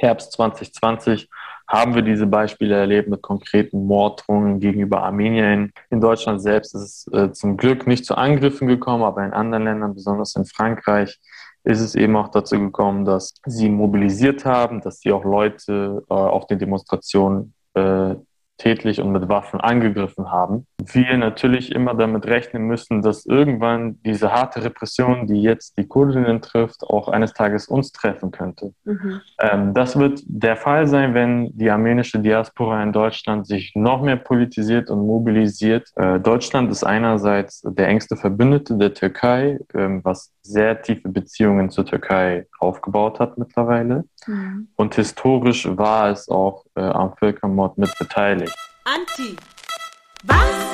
Herbst 2020 haben wir diese Beispiele erlebt mit konkreten Morddrohungen gegenüber Armenien. In Deutschland selbst ist es äh, zum Glück nicht zu Angriffen gekommen, aber in anderen Ländern, besonders in Frankreich, ist es eben auch dazu gekommen, dass sie mobilisiert haben, dass sie auch Leute äh, auf den Demonstrationen äh, tätlich und mit Waffen angegriffen haben. Wir natürlich immer damit rechnen müssen, dass irgendwann diese harte Repression, die jetzt die Kurdinnen trifft, auch eines Tages uns treffen könnte. Mhm. Ähm, das wird der Fall sein, wenn die armenische Diaspora in Deutschland sich noch mehr politisiert und mobilisiert. Äh, Deutschland ist einerseits der engste Verbündete der Türkei, ähm, was sehr tiefe Beziehungen zur Türkei aufgebaut hat mittlerweile. Mhm. Und historisch war es auch äh, am Völkermord mit beteiligt. Anti. Was?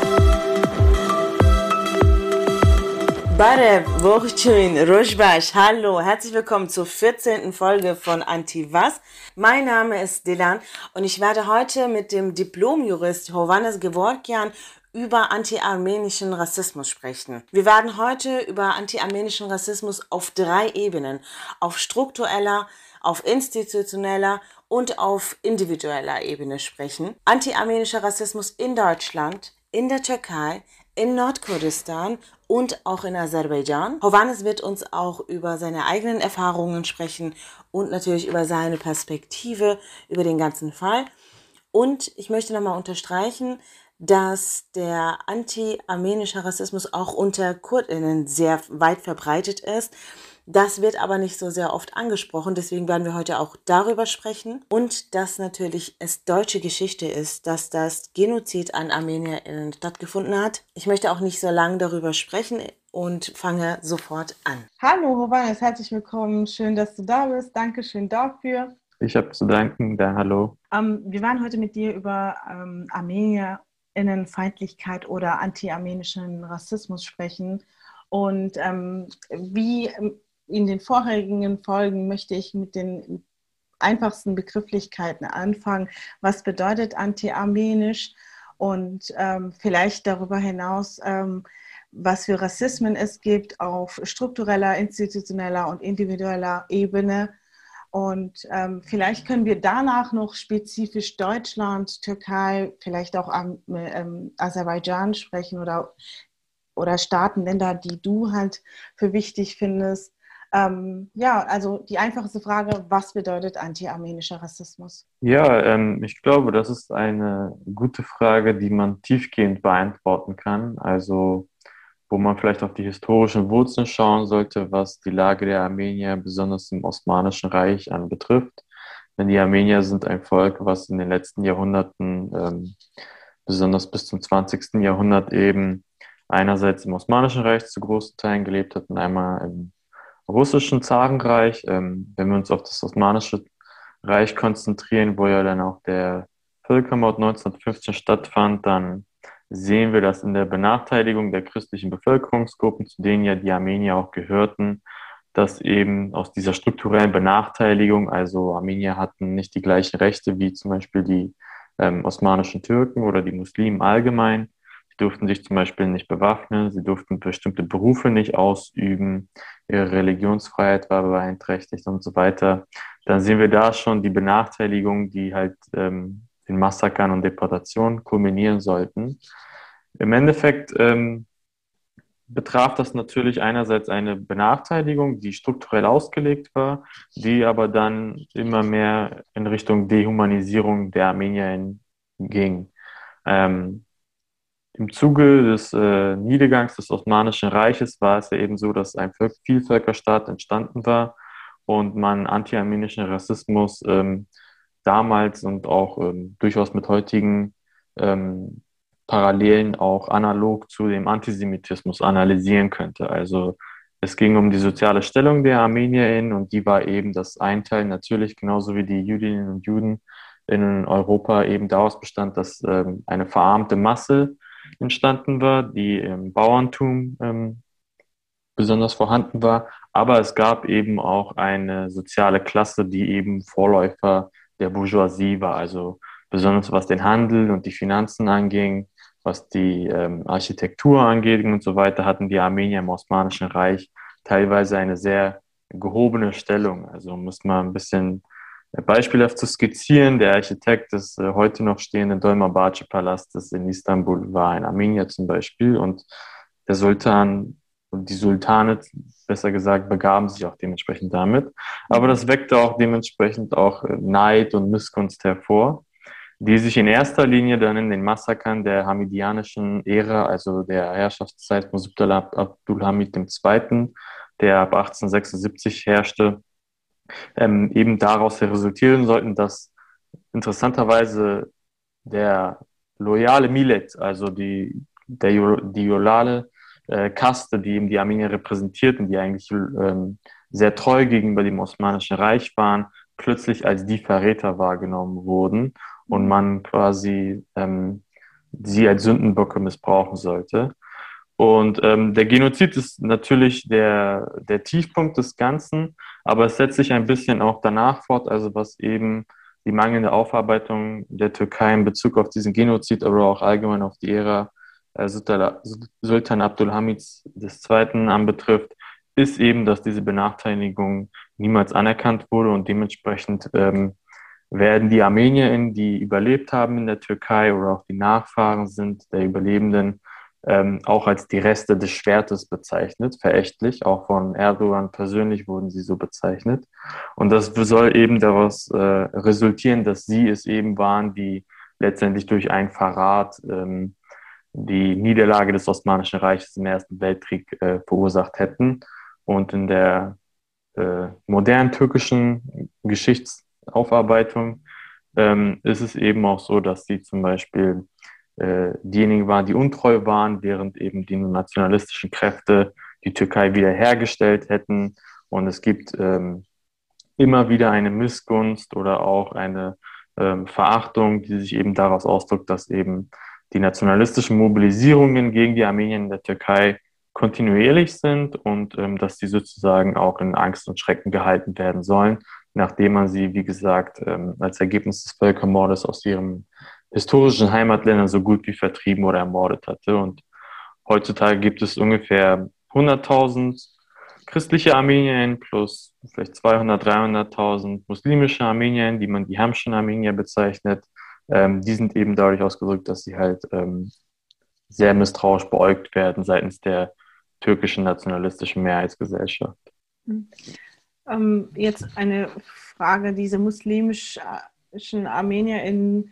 Barev, Wochchuin, Rojbash, hallo, herzlich willkommen zur 14. Folge von Anti Was. Mein Name ist Dilan und ich werde heute mit dem Diplomjurist Hovannes Gevorkian über anti-armenischen Rassismus sprechen. Wir werden heute über anti-armenischen Rassismus auf drei Ebenen, auf struktureller, auf institutioneller und auf individueller Ebene sprechen. Anti-armenischer Rassismus in Deutschland, in der Türkei, in Nordkurdistan und auch in Aserbaidschan. Hovannes wird uns auch über seine eigenen Erfahrungen sprechen und natürlich über seine Perspektive über den ganzen Fall. Und ich möchte nochmal unterstreichen, dass der anti-armenische Rassismus auch unter Kurdinnen sehr weit verbreitet ist. Das wird aber nicht so sehr oft angesprochen, deswegen werden wir heute auch darüber sprechen. Und dass natürlich es deutsche Geschichte ist, dass das Genozid an ArmenierInnen stattgefunden hat. Ich möchte auch nicht so lange darüber sprechen und fange sofort an. Hallo, Hovanes, herzlich willkommen. Schön, dass du da bist. Dankeschön dafür. Ich habe zu danken. Da, hallo. Ähm, wir waren heute mit dir über ähm, Armenierinnenfeindlichkeit oder anti-armenischen Rassismus sprechen. Und ähm, wie in den vorherigen Folgen möchte ich mit den einfachsten Begrifflichkeiten anfangen. Was bedeutet anti-armenisch? Und ähm, vielleicht darüber hinaus, ähm, was für Rassismen es gibt auf struktureller, institutioneller und individueller Ebene. Und ähm, vielleicht können wir danach noch spezifisch Deutschland, Türkei, vielleicht auch ähm, Aserbaidschan sprechen oder, oder Staaten, Länder, die du halt für wichtig findest. Ähm, ja, also die einfachste Frage, was bedeutet anti-armenischer Rassismus? Ja, ähm, ich glaube, das ist eine gute Frage, die man tiefgehend beantworten kann. Also wo man vielleicht auf die historischen Wurzeln schauen sollte, was die Lage der Armenier besonders im Osmanischen Reich anbetrifft. Denn die Armenier sind ein Volk, was in den letzten Jahrhunderten, ähm, besonders bis zum 20. Jahrhundert eben einerseits im Osmanischen Reich zu großen Teilen gelebt hat und einmal im russischen Zarenreich. Ähm, wenn wir uns auf das Osmanische Reich konzentrieren, wo ja dann auch der Völkermord 1915 stattfand, dann sehen wir, dass in der Benachteiligung der christlichen Bevölkerungsgruppen, zu denen ja die Armenier auch gehörten, dass eben aus dieser strukturellen Benachteiligung, also Armenier hatten nicht die gleichen Rechte wie zum Beispiel die ähm, osmanischen Türken oder die Muslimen allgemein, Sie durften sich zum Beispiel nicht bewaffnen, sie durften bestimmte Berufe nicht ausüben, ihre Religionsfreiheit war beeinträchtigt und so weiter. Dann sehen wir da schon die Benachteiligung, die halt ähm, in Massakern und Deportationen kulminieren sollten. Im Endeffekt ähm, betraf das natürlich einerseits eine Benachteiligung, die strukturell ausgelegt war, die aber dann immer mehr in Richtung Dehumanisierung der Armenier ging. Ähm, im Zuge des äh, Niedergangs des Osmanischen Reiches war es ja eben so, dass ein Vielvölkerstaat entstanden war und man anti-armenischen Rassismus ähm, damals und auch ähm, durchaus mit heutigen ähm, Parallelen auch analog zu dem Antisemitismus analysieren könnte. Also es ging um die soziale Stellung der ArmenierInnen und die war eben das Einteilen natürlich genauso wie die Jüdinnen und Juden in Europa eben daraus bestand, dass ähm, eine verarmte Masse entstanden war, die im Bauerntum ähm, besonders vorhanden war. Aber es gab eben auch eine soziale Klasse, die eben Vorläufer der Bourgeoisie war, also besonders was den Handel und die Finanzen anging, was die ähm, Architektur angeht und so weiter, hatten die Armenier im Osmanischen Reich teilweise eine sehr gehobene Stellung. Also muss man ein bisschen beispielhaft zu skizzieren, der Architekt des äh, heute noch stehenden Dolmabahce-Palastes in Istanbul war ein Armenier zum Beispiel und der Sultan und die Sultane, besser gesagt, begaben sich auch dementsprechend damit. Aber das weckte auch dementsprechend auch äh, Neid und Missgunst hervor, die sich in erster Linie dann in den Massakern der hamidianischen Ära, also der Herrschaftszeit von Sultan Abdulhamid II., der ab 1876 herrschte, ähm, eben daraus resultieren sollten, dass interessanterweise der loyale Millet, also die, der, die loyale äh, Kaste, die eben die Armenier repräsentierten, die eigentlich ähm, sehr treu gegenüber dem Osmanischen Reich waren, plötzlich als die Verräter wahrgenommen wurden und man quasi ähm, sie als Sündenböcke missbrauchen sollte. Und ähm, der Genozid ist natürlich der, der Tiefpunkt des Ganzen, aber es setzt sich ein bisschen auch danach fort, also was eben die mangelnde Aufarbeitung der Türkei in Bezug auf diesen Genozid, aber auch allgemein auf die Ära äh, Sultan Abdulhamids II. anbetrifft, ist eben, dass diese Benachteiligung niemals anerkannt wurde und dementsprechend ähm, werden die Armenier, die überlebt haben in der Türkei oder auch die Nachfahren sind der Überlebenden, ähm, auch als die Reste des Schwertes bezeichnet, verächtlich. Auch von Erdogan persönlich wurden sie so bezeichnet. Und das soll eben daraus äh, resultieren, dass sie es eben waren, die letztendlich durch einen Verrat ähm, die Niederlage des Osmanischen Reiches im Ersten Weltkrieg äh, verursacht hätten. Und in der äh, modernen türkischen Geschichtsaufarbeitung ähm, ist es eben auch so, dass sie zum Beispiel diejenigen waren, die untreu waren, während eben die nationalistischen Kräfte die Türkei wiederhergestellt hätten. Und es gibt ähm, immer wieder eine Missgunst oder auch eine ähm, Verachtung, die sich eben daraus ausdrückt, dass eben die nationalistischen Mobilisierungen gegen die Armenier in der Türkei kontinuierlich sind und ähm, dass sie sozusagen auch in Angst und Schrecken gehalten werden sollen, nachdem man sie, wie gesagt, ähm, als Ergebnis des Völkermordes aus ihrem historischen Heimatländern so gut wie vertrieben oder ermordet hatte. Und heutzutage gibt es ungefähr 100.000 christliche Armenier plus vielleicht 200.000, 300.000 muslimische Armenier, die man die Hamschen Armenier bezeichnet. Ähm, die sind eben dadurch ausgedrückt, dass sie halt ähm, sehr misstrauisch beäugt werden seitens der türkischen nationalistischen Mehrheitsgesellschaft. Mhm. Ähm, jetzt eine Frage, diese muslimischen Armenier in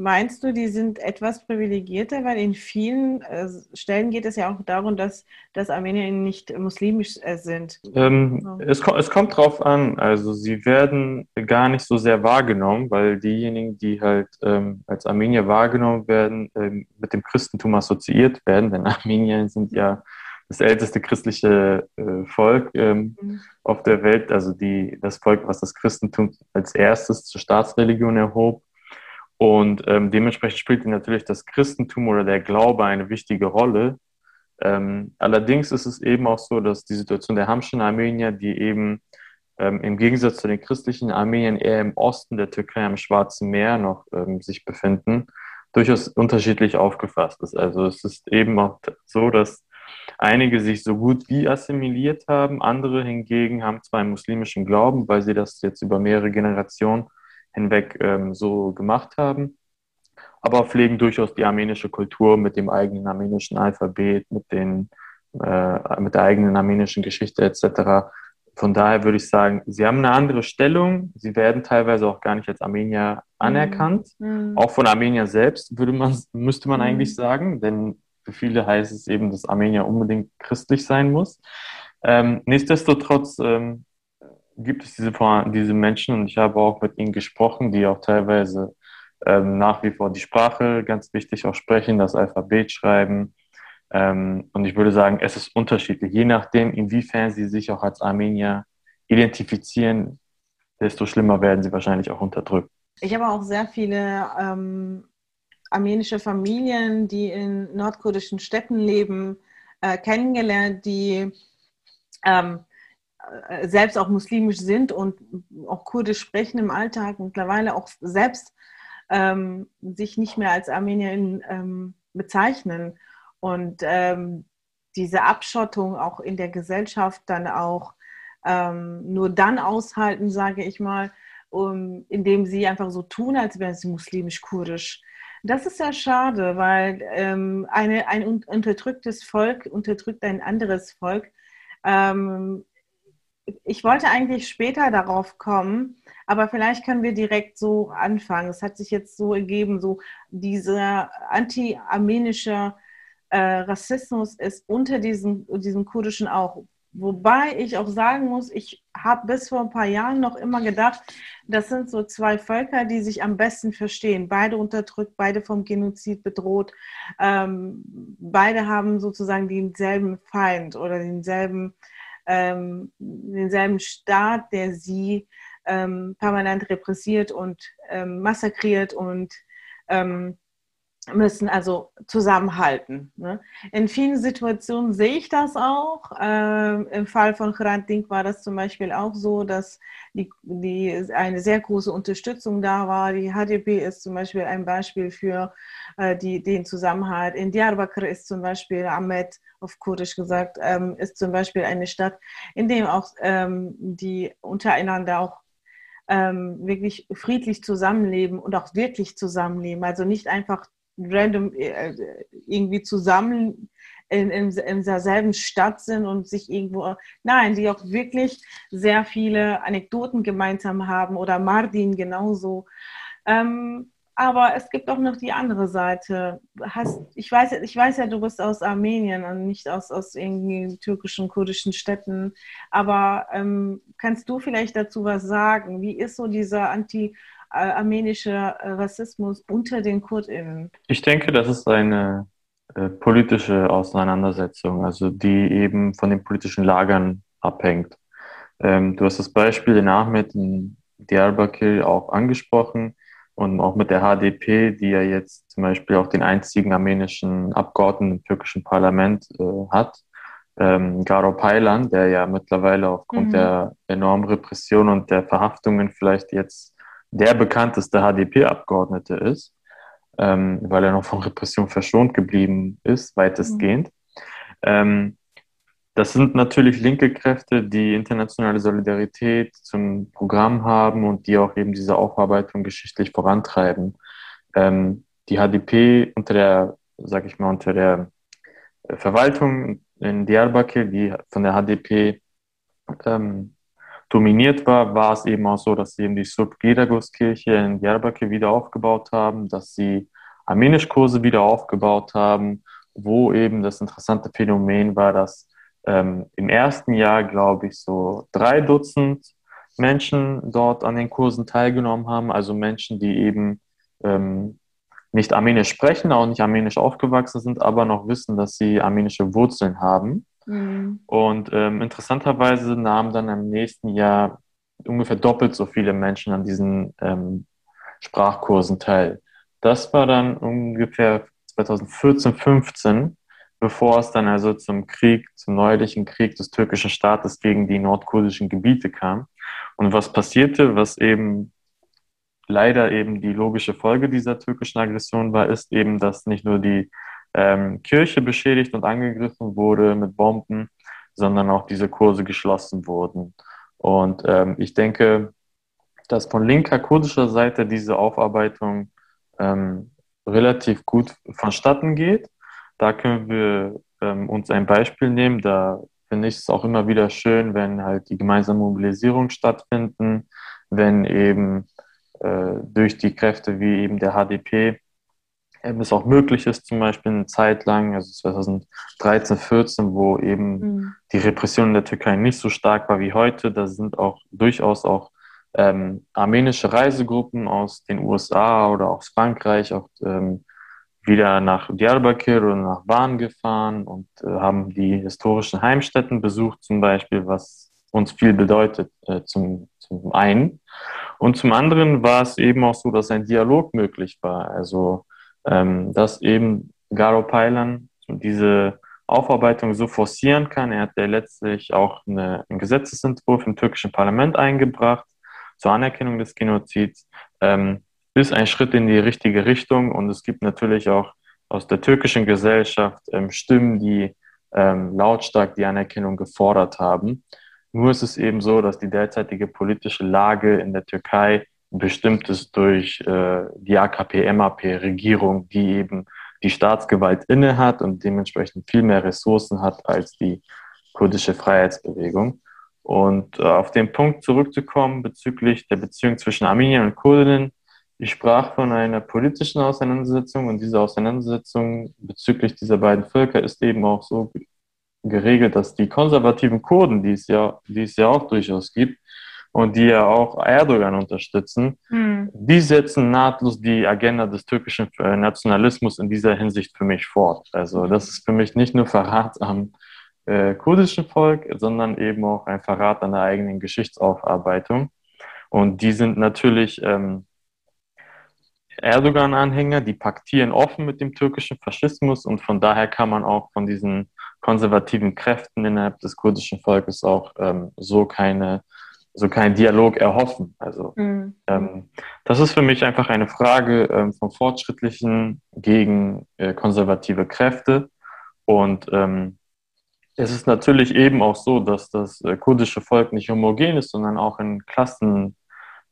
Meinst du, die sind etwas privilegierter? Weil in vielen äh, Stellen geht es ja auch darum, dass, dass Armenier nicht muslimisch äh, sind. Ähm, ja. es, es kommt drauf an. Also sie werden gar nicht so sehr wahrgenommen, weil diejenigen, die halt ähm, als Armenier wahrgenommen werden, ähm, mit dem Christentum assoziiert werden. Denn Armenier sind ja das älteste christliche äh, Volk ähm, mhm. auf der Welt, also die, das Volk, was das Christentum als erstes zur Staatsreligion erhob. Und ähm, dementsprechend spielt natürlich das Christentum oder der Glaube eine wichtige Rolle. Ähm, allerdings ist es eben auch so, dass die Situation der Hamschen Armenier, die eben ähm, im Gegensatz zu den christlichen Armeniern eher im Osten der Türkei am Schwarzen Meer noch ähm, sich befinden, durchaus unterschiedlich aufgefasst ist. Also es ist eben auch so, dass einige sich so gut wie assimiliert haben, andere hingegen haben zwar einen muslimischen Glauben, weil sie das jetzt über mehrere Generationen hinweg ähm, so gemacht haben, aber pflegen durchaus die armenische Kultur mit dem eigenen armenischen Alphabet, mit, den, äh, mit der eigenen armenischen Geschichte etc. Von daher würde ich sagen, sie haben eine andere Stellung. Sie werden teilweise auch gar nicht als Armenier anerkannt. Mhm. Auch von Armenier selbst würde man, müsste man mhm. eigentlich sagen, denn für viele heißt es eben, dass Armenier unbedingt christlich sein muss. Ähm, nichtsdestotrotz ähm, gibt es diese, diese Menschen und ich habe auch mit ihnen gesprochen, die auch teilweise ähm, nach wie vor die Sprache ganz wichtig auch sprechen, das Alphabet schreiben. Ähm, und ich würde sagen, es ist unterschiedlich, je nachdem, inwiefern sie sich auch als Armenier identifizieren, desto schlimmer werden sie wahrscheinlich auch unterdrückt. Ich habe auch sehr viele ähm, armenische Familien, die in nordkurdischen Städten leben, äh, kennengelernt, die ähm, äh, selbst auch muslimisch sind und auch kurdisch sprechen im Alltag, mittlerweile auch selbst ähm, sich nicht mehr als Armenierin ähm, bezeichnen. Und ähm, diese Abschottung auch in der Gesellschaft dann auch ähm, nur dann aushalten, sage ich mal, um, indem sie einfach so tun, als wären sie muslimisch-kurdisch. Das ist ja schade, weil ähm, eine, ein unterdrücktes Volk unterdrückt ein anderes Volk. Ähm, ich wollte eigentlich später darauf kommen, aber vielleicht können wir direkt so anfangen. Es hat sich jetzt so ergeben, so dieser anti-armenische äh, Rassismus ist unter diesem, diesem kurdischen auch. Wobei ich auch sagen muss, ich habe bis vor ein paar Jahren noch immer gedacht, das sind so zwei Völker, die sich am besten verstehen. Beide unterdrückt, beide vom Genozid bedroht. Ähm, beide haben sozusagen denselben Feind oder denselben, ähm, denselben Staat, der sie ähm, permanent repressiert und ähm, massakriert und ähm, müssen also zusammenhalten. Ne? In vielen Situationen sehe ich das auch. Ähm, Im Fall von Hrant Dink war das zum Beispiel auch so, dass die, die, eine sehr große Unterstützung da war. Die HDP ist zum Beispiel ein Beispiel für äh, die, den Zusammenhalt. In Diyarbakir ist zum Beispiel Ahmed, auf Kurdisch gesagt, ähm, ist zum Beispiel eine Stadt, in dem auch ähm, die untereinander auch ähm, wirklich friedlich zusammenleben und auch wirklich zusammenleben. Also nicht einfach random äh, irgendwie zusammen in, in, in derselben Stadt sind und sich irgendwo, nein, die auch wirklich sehr viele Anekdoten gemeinsam haben oder Mardin genauso. Ähm, aber es gibt auch noch die andere Seite. Hast, ich, weiß, ich weiß ja, du bist aus Armenien und nicht aus, aus irgendwie türkischen, kurdischen Städten. Aber ähm, kannst du vielleicht dazu was sagen? Wie ist so dieser anti- armenischer Rassismus unter den KurdInnen? Ich denke, das ist eine äh, politische Auseinandersetzung, also die eben von den politischen Lagern abhängt. Ähm, du hast das Beispiel in Ahmed in Diyarbakir auch angesprochen und auch mit der HDP, die ja jetzt zum Beispiel auch den einzigen armenischen Abgeordneten im türkischen Parlament äh, hat. Ähm, Garo Paylan, der ja mittlerweile aufgrund mhm. der enormen Repression und der Verhaftungen vielleicht jetzt der bekannteste HDP-Abgeordnete ist, ähm, weil er noch von Repression verschont geblieben ist, weitestgehend. Mhm. Ähm, das sind natürlich linke Kräfte, die internationale Solidarität zum Programm haben und die auch eben diese Aufarbeitung geschichtlich vorantreiben. Ähm, die HDP unter der, sag ich mal, unter der Verwaltung in Diyarbakir, die von der HDP ähm, dominiert war, war es eben auch so, dass sie eben die Subgedagos-Kirche in Diyarbakir wieder aufgebaut haben, dass sie Armenischkurse wieder aufgebaut haben, wo eben das interessante Phänomen war, dass ähm, im ersten Jahr, glaube ich, so drei Dutzend Menschen dort an den Kursen teilgenommen haben, also Menschen, die eben ähm, nicht Armenisch sprechen, auch nicht Armenisch aufgewachsen sind, aber noch wissen, dass sie armenische Wurzeln haben. Mhm. Und ähm, interessanterweise nahmen dann im nächsten Jahr ungefähr doppelt so viele Menschen an diesen ähm, Sprachkursen teil. Das war dann ungefähr 2014, 15, bevor es dann also zum Krieg, zum neuerlichen Krieg des türkischen Staates gegen die nordkurdischen Gebiete kam. Und was passierte, was eben leider eben die logische Folge dieser türkischen Aggression war, ist eben, dass nicht nur die ähm, Kirche beschädigt und angegriffen wurde mit Bomben, sondern auch diese Kurse geschlossen wurden. Und ähm, ich denke, dass von linker kurdischer Seite diese Aufarbeitung ähm, relativ gut vonstatten geht. Da können wir ähm, uns ein Beispiel nehmen. Da finde ich es auch immer wieder schön, wenn halt die gemeinsamen Mobilisierungen stattfinden, wenn eben äh, durch die Kräfte wie eben der HDP ähm, es auch möglich ist, zum Beispiel eine Zeit lang, also 2013, 14, wo eben mhm. die Repression in der Türkei nicht so stark war wie heute, da sind auch durchaus auch ähm, armenische Reisegruppen aus den USA oder aus Frankreich auch ähm, wieder nach Diyarbakir oder nach Van gefahren und äh, haben die historischen Heimstätten besucht, zum Beispiel, was uns viel bedeutet, äh, zum, zum einen. Und zum anderen war es eben auch so, dass ein Dialog möglich war. Also ähm, dass eben Garo Paylan diese Aufarbeitung so forcieren kann. Er hat ja letztlich auch eine, einen Gesetzesentwurf im türkischen Parlament eingebracht zur Anerkennung des Genozids. Ähm, ist ein Schritt in die richtige Richtung und es gibt natürlich auch aus der türkischen Gesellschaft ähm, Stimmen, die ähm, lautstark die Anerkennung gefordert haben. Nur ist es eben so, dass die derzeitige politische Lage in der Türkei bestimmt ist durch äh, die AKP-MAP-Regierung, die eben die Staatsgewalt innehat und dementsprechend viel mehr Ressourcen hat als die kurdische Freiheitsbewegung. Und äh, auf den Punkt zurückzukommen bezüglich der Beziehung zwischen Armeniern und Kurdinnen, ich sprach von einer politischen Auseinandersetzung und diese Auseinandersetzung bezüglich dieser beiden Völker ist eben auch so geregelt, dass die konservativen Kurden, die es ja, die es ja auch durchaus gibt und die ja auch Erdogan unterstützen, mhm. die setzen nahtlos die Agenda des türkischen äh, Nationalismus in dieser Hinsicht für mich fort. Also das ist für mich nicht nur Verrat am äh, kurdischen Volk, sondern eben auch ein Verrat an der eigenen Geschichtsaufarbeitung. Und die sind natürlich ähm, Erdogan-Anhänger, die paktieren offen mit dem türkischen Faschismus und von daher kann man auch von diesen konservativen Kräften innerhalb des kurdischen Volkes auch ähm, so keine so keinen Dialog erhoffen. Also mhm. ähm, das ist für mich einfach eine Frage ähm, von fortschrittlichen gegen äh, konservative Kräfte und ähm, es ist natürlich eben auch so, dass das äh, kurdische Volk nicht homogen ist, sondern auch in Klassen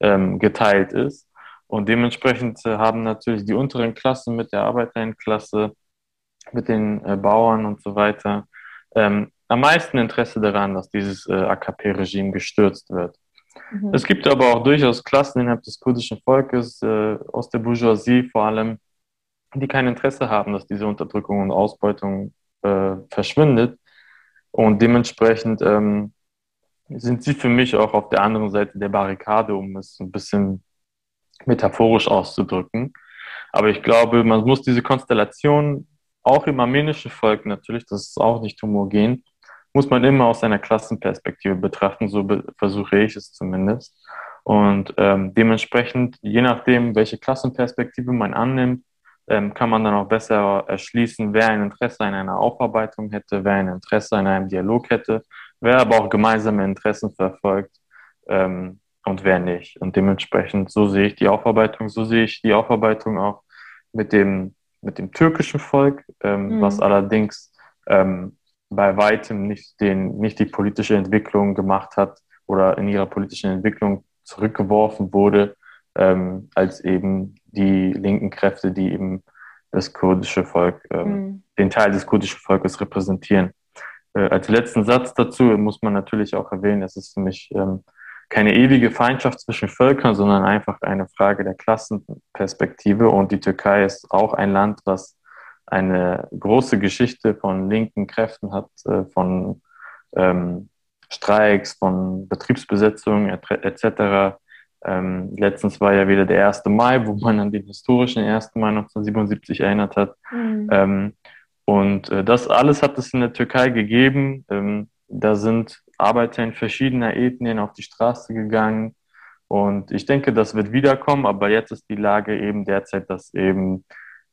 ähm, geteilt ist. Und dementsprechend äh, haben natürlich die unteren Klassen mit der Arbeiterinnenklasse, mit den äh, Bauern und so weiter ähm, am meisten Interesse daran, dass dieses äh, AKP-Regime gestürzt wird. Mhm. Es gibt aber auch durchaus Klassen innerhalb des kurdischen Volkes, äh, aus der Bourgeoisie vor allem, die kein Interesse haben, dass diese Unterdrückung und Ausbeutung äh, verschwindet. Und dementsprechend ähm, sind sie für mich auch auf der anderen Seite der Barrikade, um es ein bisschen metaphorisch auszudrücken. Aber ich glaube, man muss diese Konstellation auch im armenischen Volk natürlich, das ist auch nicht homogen, muss man immer aus einer Klassenperspektive betrachten, so be versuche ich es zumindest. Und ähm, dementsprechend, je nachdem, welche Klassenperspektive man annimmt, ähm, kann man dann auch besser erschließen, wer ein Interesse an einer Aufarbeitung hätte, wer ein Interesse an einem Dialog hätte, wer aber auch gemeinsame Interessen verfolgt. Ähm, und wer nicht. Und dementsprechend, so sehe ich die Aufarbeitung, so sehe ich die Aufarbeitung auch mit dem, mit dem türkischen Volk, ähm, mhm. was allerdings ähm, bei weitem nicht, den, nicht die politische Entwicklung gemacht hat oder in ihrer politischen Entwicklung zurückgeworfen wurde, ähm, als eben die linken Kräfte, die eben das kurdische Volk, ähm, mhm. den Teil des kurdischen Volkes repräsentieren. Äh, als letzten Satz dazu muss man natürlich auch erwähnen, es ist für mich ähm, keine ewige Feindschaft zwischen Völkern, sondern einfach eine Frage der Klassenperspektive. Und die Türkei ist auch ein Land, was eine große Geschichte von linken Kräften hat, äh, von ähm, Streiks, von Betriebsbesetzungen etc. Ähm, letztens war ja wieder der 1. Mai, wo man an den historischen 1. Mai 1977 erinnert hat. Mhm. Ähm, und äh, das alles hat es in der Türkei gegeben. Ähm, da sind Arbeiter in verschiedener Ethnien auf die Straße gegangen. Und ich denke, das wird wiederkommen, aber jetzt ist die Lage eben derzeit, dass eben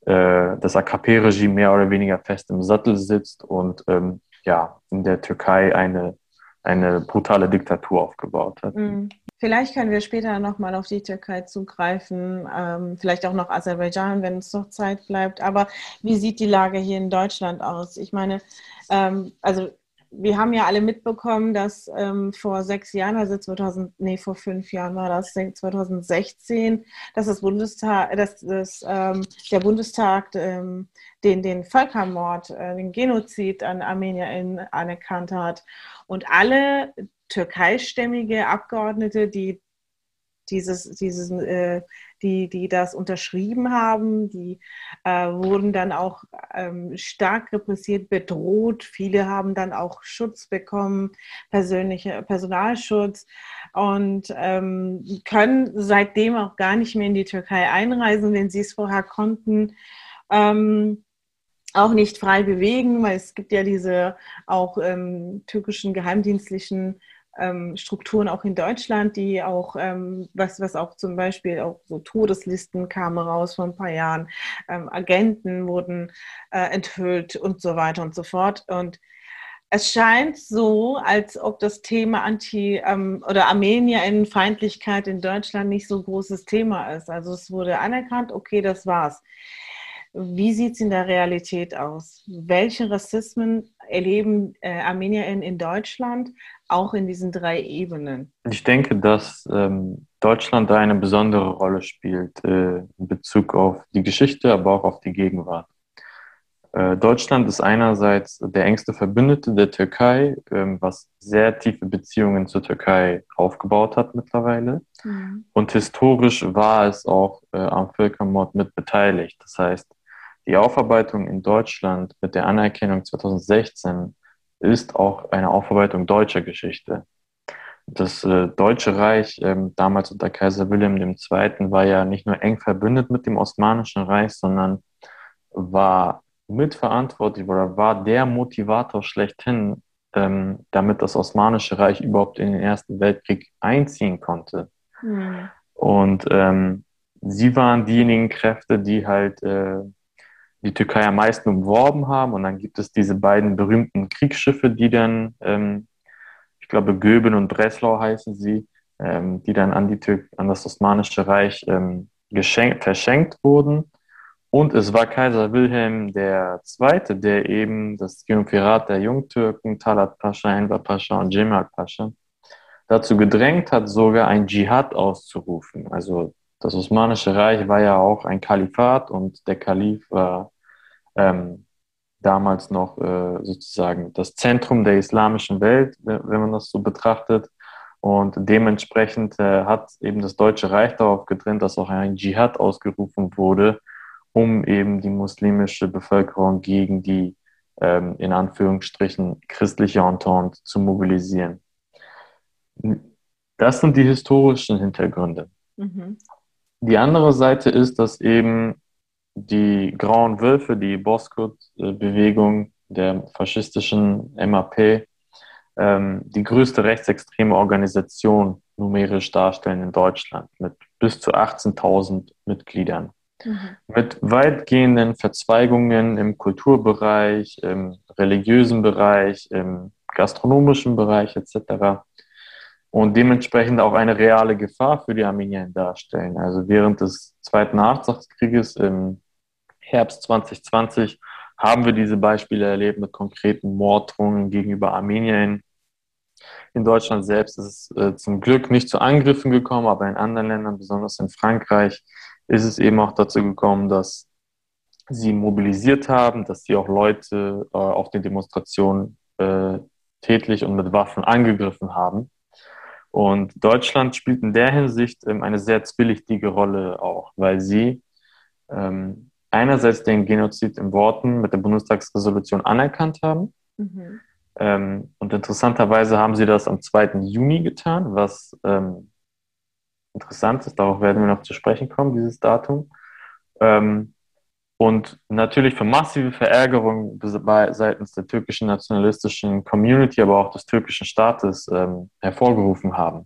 äh, das AKP-Regime mehr oder weniger fest im Sattel sitzt und ähm, ja, in der Türkei eine, eine brutale Diktatur aufgebaut hat. Mhm. Vielleicht können wir später nochmal auf die Türkei zugreifen, ähm, vielleicht auch noch Aserbaidschan, wenn es noch Zeit bleibt. Aber wie sieht die Lage hier in Deutschland aus? Ich meine, ähm, also wir haben ja alle mitbekommen, dass ähm, vor sechs Jahren, also 2000, nee, vor fünf Jahren war das, 2016, dass das Bundestag, dass das, ähm, der Bundestag ähm, den, den Völkermord, äh, den Genozid an ArmenierInnen anerkannt hat. Und alle türkeistämmige Abgeordnete, die dieses, dieses äh, die, die das unterschrieben haben, die äh, wurden dann auch ähm, stark repressiert, bedroht. Viele haben dann auch Schutz bekommen, persönliche Personalschutz und ähm, können seitdem auch gar nicht mehr in die Türkei einreisen, wenn sie es vorher konnten. Ähm, auch nicht frei bewegen, weil es gibt ja diese auch ähm, türkischen geheimdienstlichen ähm, Strukturen auch in Deutschland, die auch, ähm, was, was auch zum Beispiel auch so Todeslisten kamen raus vor ein paar Jahren, ähm, Agenten wurden äh, enthüllt und so weiter und so fort. Und es scheint so, als ob das Thema Anti- ähm, oder Armenier-Feindlichkeit in Deutschland nicht so großes Thema ist. Also es wurde anerkannt, okay, das war's. Wie sieht es in der Realität aus? Welche Rassismen erleben äh, Armenier in, in Deutschland, auch in diesen drei Ebenen? Ich denke, dass ähm, Deutschland da eine besondere Rolle spielt äh, in Bezug auf die Geschichte, aber auch auf die Gegenwart. Äh, Deutschland ist einerseits der engste Verbündete der Türkei, ähm, was sehr tiefe Beziehungen zur Türkei aufgebaut hat mittlerweile. Mhm. Und historisch war es auch äh, am Völkermord mit beteiligt. Das heißt, die Aufarbeitung in Deutschland mit der Anerkennung 2016 ist auch eine Aufarbeitung deutscher Geschichte. Das äh, Deutsche Reich, ähm, damals unter Kaiser Wilhelm II., war ja nicht nur eng verbündet mit dem Osmanischen Reich, sondern war mitverantwortlich oder war der Motivator schlechthin, ähm, damit das Osmanische Reich überhaupt in den Ersten Weltkrieg einziehen konnte. Mhm. Und ähm, sie waren diejenigen Kräfte, die halt äh, die Türkei am meisten umworben haben. Und dann gibt es diese beiden berühmten Kriegsschiffe, die dann, ähm, ich glaube, Göben und Breslau heißen sie, ähm, die dann an, die Tür an das Osmanische Reich ähm, geschenkt, verschenkt wurden. Und es war Kaiser Wilhelm II., der eben das Triumvirat der Jungtürken, Talat Pascha, Enver Pascha und Cemal Pascha, dazu gedrängt hat, sogar ein Dschihad auszurufen. Also das Osmanische Reich war ja auch ein Kalifat und der Kalif war ähm, damals noch äh, sozusagen das Zentrum der islamischen Welt, wenn man das so betrachtet. Und dementsprechend äh, hat eben das Deutsche Reich darauf gedrängt, dass auch ein Dschihad ausgerufen wurde, um eben die muslimische Bevölkerung gegen die ähm, in Anführungsstrichen christliche Entente zu mobilisieren. Das sind die historischen Hintergründe. Mhm. Die andere Seite ist, dass eben die Grauen Wölfe, die Boskut-Bewegung der faschistischen MAP, ähm, die größte rechtsextreme Organisation numerisch darstellen in Deutschland mit bis zu 18.000 Mitgliedern. Mhm. Mit weitgehenden Verzweigungen im Kulturbereich, im religiösen Bereich, im gastronomischen Bereich etc. Und dementsprechend auch eine reale Gefahr für die Armenier darstellen. Also während des Zweiten Nachkrieges im Herbst 2020 haben wir diese Beispiele erlebt mit konkreten Morddrohungen gegenüber Armeniern. In Deutschland selbst ist es äh, zum Glück nicht zu Angriffen gekommen, aber in anderen Ländern, besonders in Frankreich, ist es eben auch dazu gekommen, dass sie mobilisiert haben, dass sie auch Leute äh, auf den Demonstrationen äh, tätlich und mit Waffen angegriffen haben. Und Deutschland spielt in der Hinsicht ähm, eine sehr zwielichtige Rolle auch, weil sie ähm, einerseits den Genozid in Worten mit der Bundestagsresolution anerkannt haben. Mhm. Ähm, und interessanterweise haben sie das am 2. Juni getan, was ähm, interessant ist, darauf werden wir noch zu sprechen kommen, dieses Datum. Ähm, und natürlich für massive Verärgerung seitens der türkischen nationalistischen Community, aber auch des türkischen Staates ähm, hervorgerufen haben.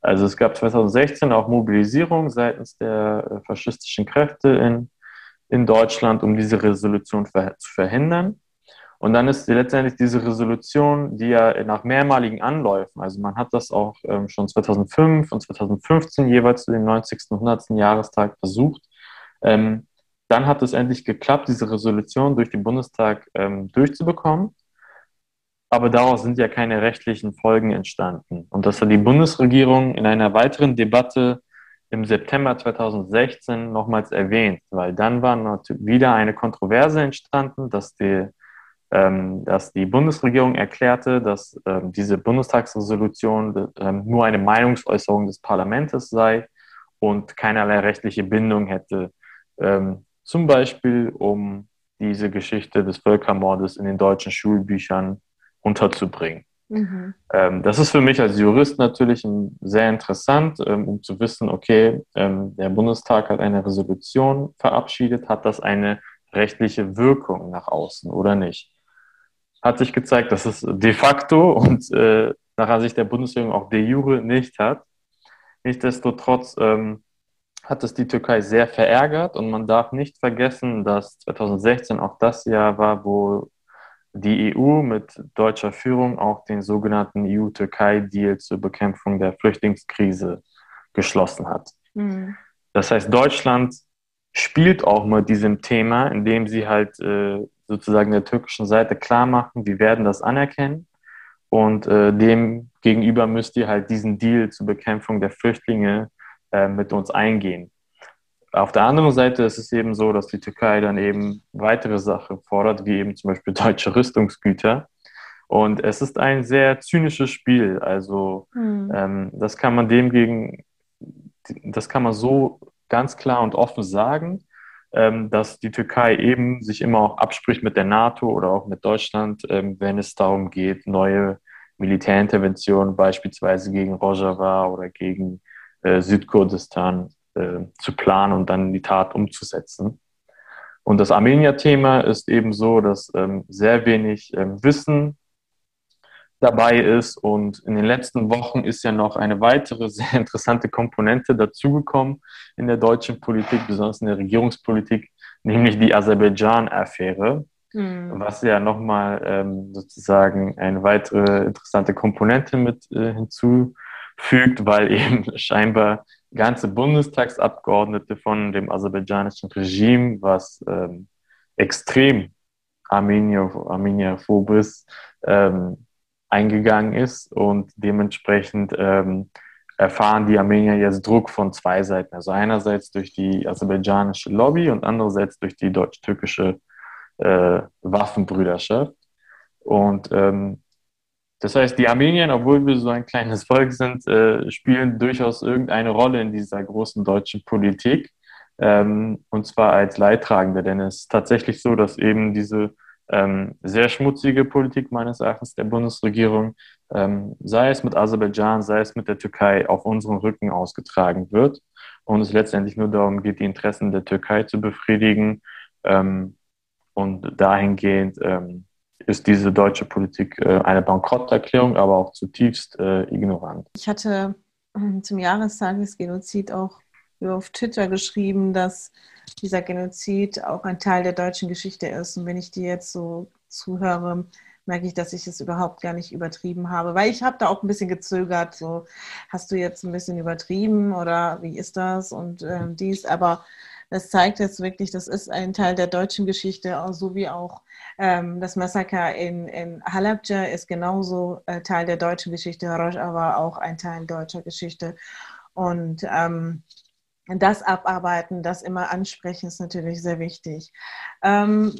Also es gab 2016 auch Mobilisierung seitens der äh, faschistischen Kräfte in, in Deutschland, um diese Resolution ver zu verhindern. Und dann ist letztendlich diese Resolution, die ja nach mehrmaligen Anläufen, also man hat das auch ähm, schon 2005 und 2015 jeweils zu dem 90. und 100. Jahrestag versucht. Ähm, dann hat es endlich geklappt, diese Resolution durch den Bundestag ähm, durchzubekommen. Aber daraus sind ja keine rechtlichen Folgen entstanden. Und das hat die Bundesregierung in einer weiteren Debatte im September 2016 nochmals erwähnt, weil dann war wieder eine Kontroverse entstanden, dass die ähm, dass die Bundesregierung erklärte, dass ähm, diese Bundestagsresolution ähm, nur eine Meinungsäußerung des Parlaments sei und keinerlei rechtliche Bindung hätte, ähm, zum Beispiel um diese Geschichte des Völkermordes in den deutschen Schulbüchern unterzubringen. Mhm. Ähm, das ist für mich als Jurist natürlich sehr interessant, ähm, um zu wissen, okay, der Bundestag hat eine Resolution verabschiedet, hat das eine rechtliche Wirkung nach außen oder nicht? hat sich gezeigt, dass es de facto und äh, nach Ansicht der Bundesregierung auch de jure nicht hat. Nichtsdestotrotz ähm, hat es die Türkei sehr verärgert und man darf nicht vergessen, dass 2016 auch das Jahr war, wo die EU mit deutscher Führung auch den sogenannten EU-Türkei-Deal zur Bekämpfung der Flüchtlingskrise geschlossen hat. Mhm. Das heißt, Deutschland spielt auch mit diesem Thema, indem sie halt äh, sozusagen der türkischen Seite klar machen, wir werden das anerkennen und äh, dem gegenüber müsst ihr halt diesen Deal zur Bekämpfung der Flüchtlinge äh, mit uns eingehen. Auf der anderen Seite ist es eben so, dass die Türkei dann eben weitere Sachen fordert, wie eben zum Beispiel deutsche Rüstungsgüter. Und es ist ein sehr zynisches Spiel. Also mhm. ähm, das kann man dem gegen, das kann man so ganz klar und offen sagen, ähm, dass die Türkei eben sich immer auch abspricht mit der NATO oder auch mit Deutschland, ähm, wenn es darum geht, neue Militärinterventionen beispielsweise gegen Rojava oder gegen äh, Südkurdistan äh, zu planen und dann in die Tat umzusetzen. Und das Armenier-Thema ist eben so, dass ähm, sehr wenig ähm, Wissen dabei ist. Und in den letzten Wochen ist ja noch eine weitere sehr interessante Komponente dazugekommen in der deutschen Politik, besonders in der Regierungspolitik, nämlich die Aserbaidschan-Affäre, mhm. was ja nochmal ähm, sozusagen eine weitere interessante Komponente mit äh, hinzufügt, weil eben scheinbar ganze Bundestagsabgeordnete von dem aserbaidschanischen Regime, was ähm, extrem Armenier, armenierphob ist, ähm, eingegangen ist und dementsprechend ähm, erfahren die Armenier jetzt Druck von zwei Seiten. Also einerseits durch die aserbaidschanische Lobby und andererseits durch die deutsch-türkische äh, Waffenbrüderschaft. Und ähm, das heißt, die Armenier, obwohl wir so ein kleines Volk sind, äh, spielen durchaus irgendeine Rolle in dieser großen deutschen Politik. Ähm, und zwar als Leidtragende, denn es ist tatsächlich so, dass eben diese ähm, sehr schmutzige Politik meines Erachtens der Bundesregierung, ähm, sei es mit Aserbaidschan, sei es mit der Türkei, auf unseren Rücken ausgetragen wird und es letztendlich nur darum geht, die Interessen der Türkei zu befriedigen. Ähm, und dahingehend ähm, ist diese deutsche Politik äh, eine Bankrotterklärung, aber auch zutiefst äh, ignorant. Ich hatte ähm, zum Jahrestag des Genozid auch auf Twitter geschrieben, dass dieser Genozid auch ein Teil der deutschen Geschichte ist. Und wenn ich dir jetzt so zuhöre, merke ich, dass ich es überhaupt gar nicht übertrieben habe, weil ich habe da auch ein bisschen gezögert. So, hast du jetzt ein bisschen übertrieben oder wie ist das und äh, dies? Aber das zeigt jetzt wirklich, das ist ein Teil der deutschen Geschichte, so wie auch ähm, das Massaker in, in Halabja ist genauso äh, Teil der deutschen Geschichte, aber auch ein Teil deutscher Geschichte. Und ähm, das abarbeiten, das immer ansprechen, ist natürlich sehr wichtig. Ähm,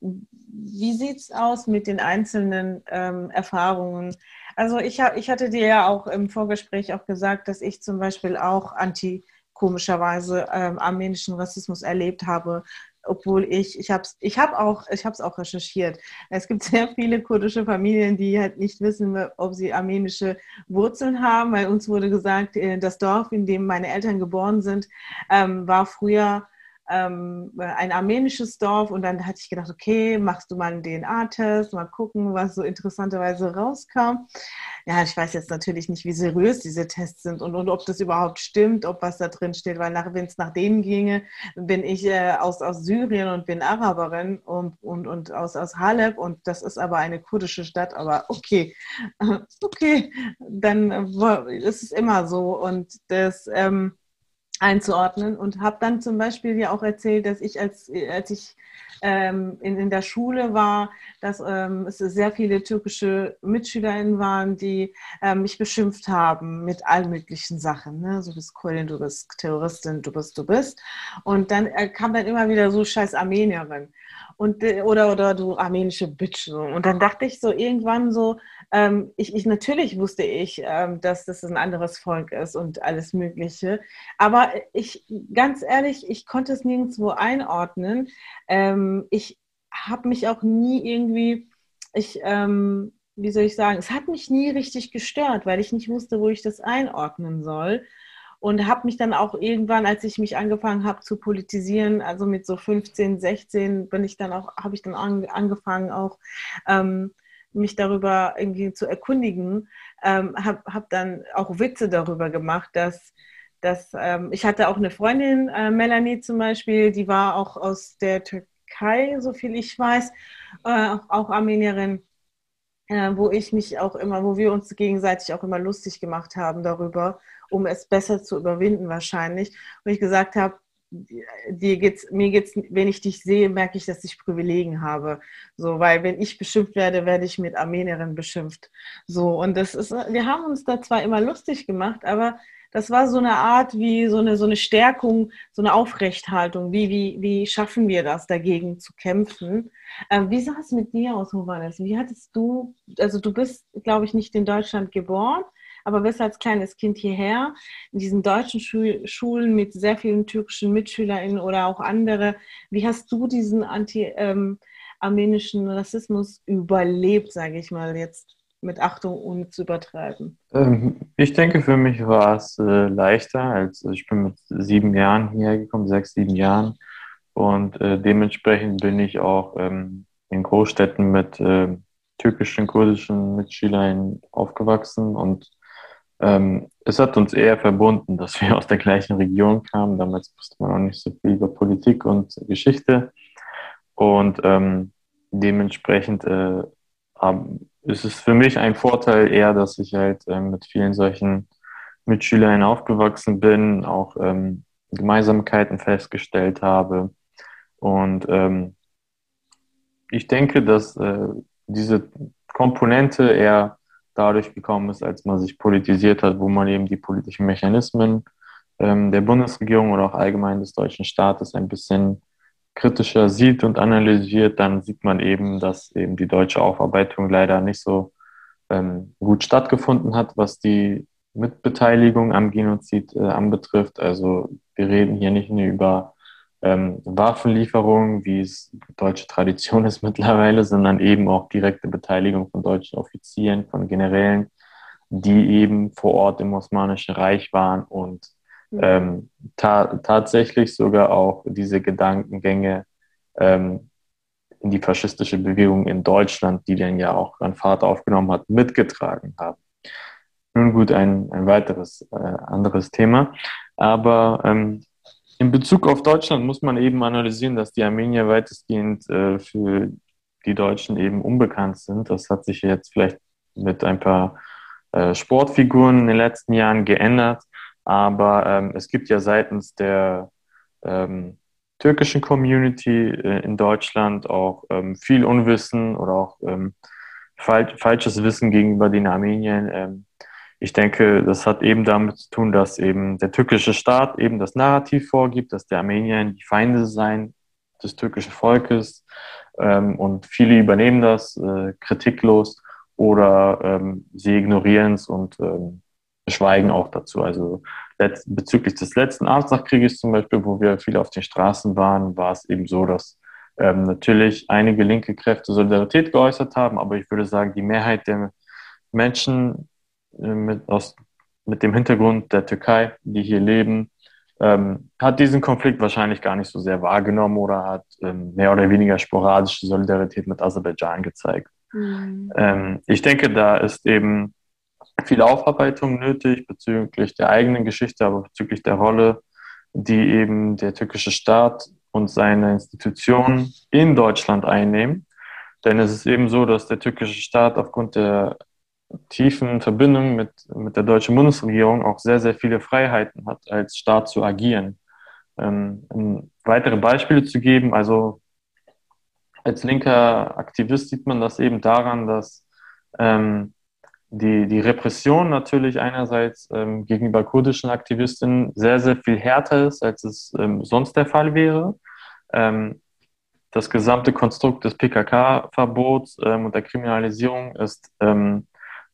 wie sieht es aus mit den einzelnen ähm, Erfahrungen? Also ich, hab, ich hatte dir ja auch im Vorgespräch auch gesagt, dass ich zum Beispiel auch anti komischerweise ähm, armenischen Rassismus erlebt habe obwohl ich, ich habe es ich hab auch, auch recherchiert. Es gibt sehr viele kurdische Familien, die halt nicht wissen, ob sie armenische Wurzeln haben, weil uns wurde gesagt, äh, das Dorf, in dem meine Eltern geboren sind, ähm, war früher ähm, ein armenisches Dorf und dann hatte ich gedacht, okay, machst du mal einen DNA-Test, mal gucken, was so interessanterweise rauskam. Ja, ich weiß jetzt natürlich nicht, wie seriös diese Tests sind und, und ob das überhaupt stimmt, ob was da drin steht, weil wenn es nach denen ginge, bin ich äh, aus, aus Syrien und bin Araberin und, und, und aus, aus Haleb und das ist aber eine kurdische Stadt, aber okay, okay, dann äh, ist es immer so und das... Ähm, einzuordnen und habe dann zum Beispiel ja auch erzählt, dass ich als, als ich ähm, in, in der Schule war, dass ähm, es sehr viele türkische MitschülerInnen waren, die ähm, mich beschimpft haben mit allen möglichen Sachen. Ne? So, du bist Kurdin, du bist Terroristin, du bist, du bist. Und dann äh, kam dann immer wieder so scheiß Armenierin und äh, oder oder du armenische Bitch und dann dachte ich so irgendwann so ähm, ich, ich natürlich wusste ich ähm, dass das ein anderes Volk ist und alles Mögliche. Aber ich ganz ehrlich ich konnte es nirgendwo einordnen. Ähm, ich habe mich auch nie irgendwie ich ähm, wie soll ich sagen es hat mich nie richtig gestört weil ich nicht wusste wo ich das einordnen soll. Und habe mich dann auch irgendwann, als ich mich angefangen habe zu politisieren, also mit so 15, 16, bin ich dann auch, habe ich dann an, angefangen auch ähm, mich darüber irgendwie zu erkundigen, ähm, habe hab dann auch Witze darüber gemacht, dass dass ähm, ich hatte auch eine Freundin, äh, Melanie zum Beispiel, die war auch aus der Türkei, so viel ich weiß, äh, auch Armenierin, äh, wo ich mich auch immer, wo wir uns gegenseitig auch immer lustig gemacht haben darüber, um es besser zu überwinden wahrscheinlich. Und ich gesagt habe, dir geht's, mir geht's, wenn ich dich sehe, merke ich, dass ich Privilegien habe. So, weil wenn ich beschimpft werde, werde ich mit Armenierin beschimpft. So, und das ist, wir haben uns da zwar immer lustig gemacht, aber das war so eine Art wie so eine, so eine Stärkung, so eine Aufrechthaltung. Wie, wie, wie schaffen wir das, dagegen zu kämpfen? Ähm, wie sah es mit dir aus, Hovanes? Wie hattest du, also du bist, glaube ich, nicht in Deutschland geboren, aber bist als kleines Kind hierher in diesen deutschen Schul Schulen mit sehr vielen türkischen MitschülerInnen oder auch andere. Wie hast du diesen anti-armenischen ähm, Rassismus überlebt, sage ich mal jetzt mit Achtung ohne zu übertreiben? Ähm, ich denke, für mich war es äh, leichter, als ich bin mit sieben Jahren hierher gekommen, sechs, sieben Jahren. Und äh, dementsprechend bin ich auch ähm, in Großstädten mit äh, türkischen, kurdischen Mitschülern aufgewachsen und ähm, es hat uns eher verbunden, dass wir aus der gleichen Region kamen. Damals wusste man auch nicht so viel über Politik und Geschichte. Und ähm, dementsprechend äh, ist es für mich ein Vorteil eher, dass ich halt äh, mit vielen solchen Mitschülern aufgewachsen bin, auch ähm, Gemeinsamkeiten festgestellt habe. Und ähm, ich denke, dass äh, diese Komponente eher dadurch gekommen ist, als man sich politisiert hat, wo man eben die politischen Mechanismen ähm, der Bundesregierung oder auch allgemein des deutschen Staates ein bisschen kritischer sieht und analysiert, dann sieht man eben, dass eben die deutsche Aufarbeitung leider nicht so ähm, gut stattgefunden hat, was die Mitbeteiligung am Genozid äh, anbetrifft. Also wir reden hier nicht nur über ähm, Waffenlieferungen, wie es deutsche Tradition ist mittlerweile, sondern eben auch direkte Beteiligung von deutschen Offizieren, von Generälen, die eben vor Ort im Osmanischen Reich waren und ähm, ta tatsächlich sogar auch diese Gedankengänge ähm, in die faschistische Bewegung in Deutschland, die dann ja auch an Fahrt aufgenommen hat, mitgetragen haben. Nun gut, ein, ein weiteres äh, anderes Thema. Aber ähm, in Bezug auf Deutschland muss man eben analysieren, dass die Armenier weitestgehend äh, für die Deutschen eben unbekannt sind. Das hat sich jetzt vielleicht mit ein paar äh, Sportfiguren in den letzten Jahren geändert. Aber ähm, es gibt ja seitens der ähm, türkischen Community äh, in Deutschland auch ähm, viel Unwissen oder auch ähm, fal falsches Wissen gegenüber den Armeniern. Ich denke, das hat eben damit zu tun, dass eben der türkische Staat eben das Narrativ vorgibt, dass der Armenier die Feinde seien des türkischen Volkes ähm, und viele übernehmen das äh, kritiklos oder ähm, sie ignorieren es und ähm, schweigen auch dazu. Also bezüglich des letzten Artsachkrieges zum Beispiel, wo wir viel auf den Straßen waren, war es eben so, dass ähm, natürlich einige linke Kräfte Solidarität geäußert haben, aber ich würde sagen, die Mehrheit der Menschen mit, aus, mit dem Hintergrund der Türkei, die hier leben, ähm, hat diesen Konflikt wahrscheinlich gar nicht so sehr wahrgenommen oder hat ähm, mehr oder weniger sporadische Solidarität mit Aserbaidschan gezeigt. Mhm. Ähm, ich denke, da ist eben viel Aufarbeitung nötig bezüglich der eigenen Geschichte, aber bezüglich der Rolle, die eben der türkische Staat und seine Institutionen in Deutschland einnehmen. Denn es ist eben so, dass der türkische Staat aufgrund der tiefen Verbindung mit, mit der deutschen Bundesregierung auch sehr, sehr viele Freiheiten hat, als Staat zu agieren. Ähm, um weitere Beispiele zu geben, also als linker Aktivist sieht man das eben daran, dass ähm, die, die Repression natürlich einerseits ähm, gegenüber kurdischen Aktivistinnen sehr, sehr viel härter ist, als es ähm, sonst der Fall wäre. Ähm, das gesamte Konstrukt des PKK-Verbots ähm, und der Kriminalisierung ist ähm,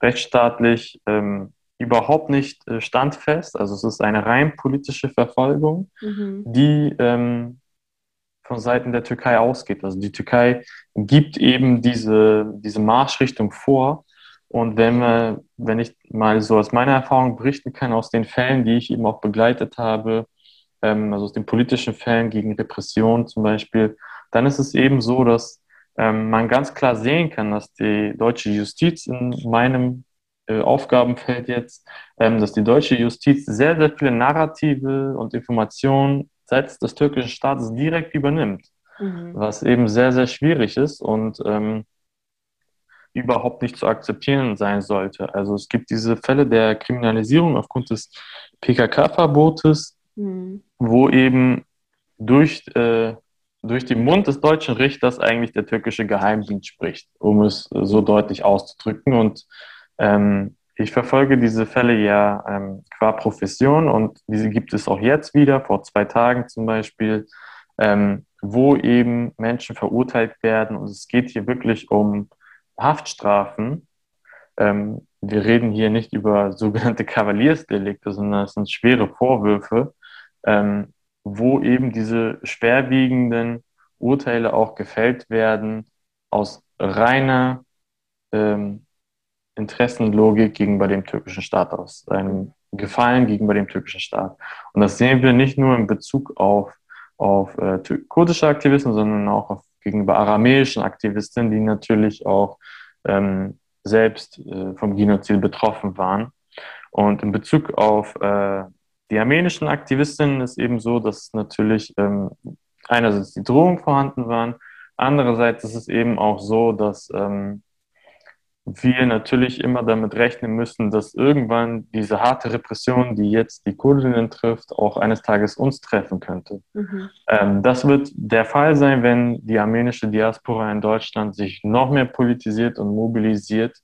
rechtsstaatlich ähm, überhaupt nicht äh, standfest. Also es ist eine rein politische Verfolgung, mhm. die von Seiten der Türkei ausgeht. Also die Türkei gibt eben diese, diese Marschrichtung vor und wenn, wir, wenn ich mal so aus meiner Erfahrung berichten kann, aus den Fällen, die ich eben auch begleitet habe, ähm, also aus den politischen Fällen gegen Repression zum Beispiel, dann ist es eben so, dass ähm, man ganz klar sehen kann, dass die deutsche Justiz in meinem äh, Aufgabenfeld jetzt, ähm, dass die deutsche Justiz sehr, sehr viele Narrative und Informationen seitens des türkischen Staates direkt übernimmt, mhm. was eben sehr, sehr schwierig ist und ähm, überhaupt nicht zu akzeptieren sein sollte. Also es gibt diese Fälle der Kriminalisierung aufgrund des PKK-Verbotes, mhm. wo eben durch, äh, durch den Mund des deutschen Richters eigentlich der türkische Geheimdienst spricht, um es so deutlich auszudrücken. Und ähm, ich verfolge diese Fälle ja ähm, qua Profession und diese gibt es auch jetzt wieder, vor zwei Tagen zum Beispiel, ähm, wo eben Menschen verurteilt werden. Und es geht hier wirklich um Haftstrafen. Ähm, wir reden hier nicht über sogenannte Kavaliersdelikte, sondern es sind schwere Vorwürfe, ähm, wo eben diese schwerwiegenden Urteile auch gefällt werden aus reiner ähm, Interessenlogik gegenüber dem türkischen Staat, aus einem Gefallen gegenüber dem türkischen Staat. Und das sehen wir nicht nur in Bezug auf, auf äh, kurdische Aktivisten, sondern auch auf, gegenüber aramäischen Aktivisten, die natürlich auch ähm, selbst äh, vom Genozid betroffen waren. Und in Bezug auf äh, die armenischen Aktivistinnen ist eben so, dass natürlich ähm, einerseits die Drohungen vorhanden waren, andererseits ist es eben auch so, dass ähm, wir natürlich immer damit rechnen müssen, dass irgendwann diese harte Repression, die jetzt die Kurdinnen trifft, auch eines Tages uns treffen könnte. Mhm. Ähm, das wird der Fall sein, wenn die armenische Diaspora in Deutschland sich noch mehr politisiert und mobilisiert.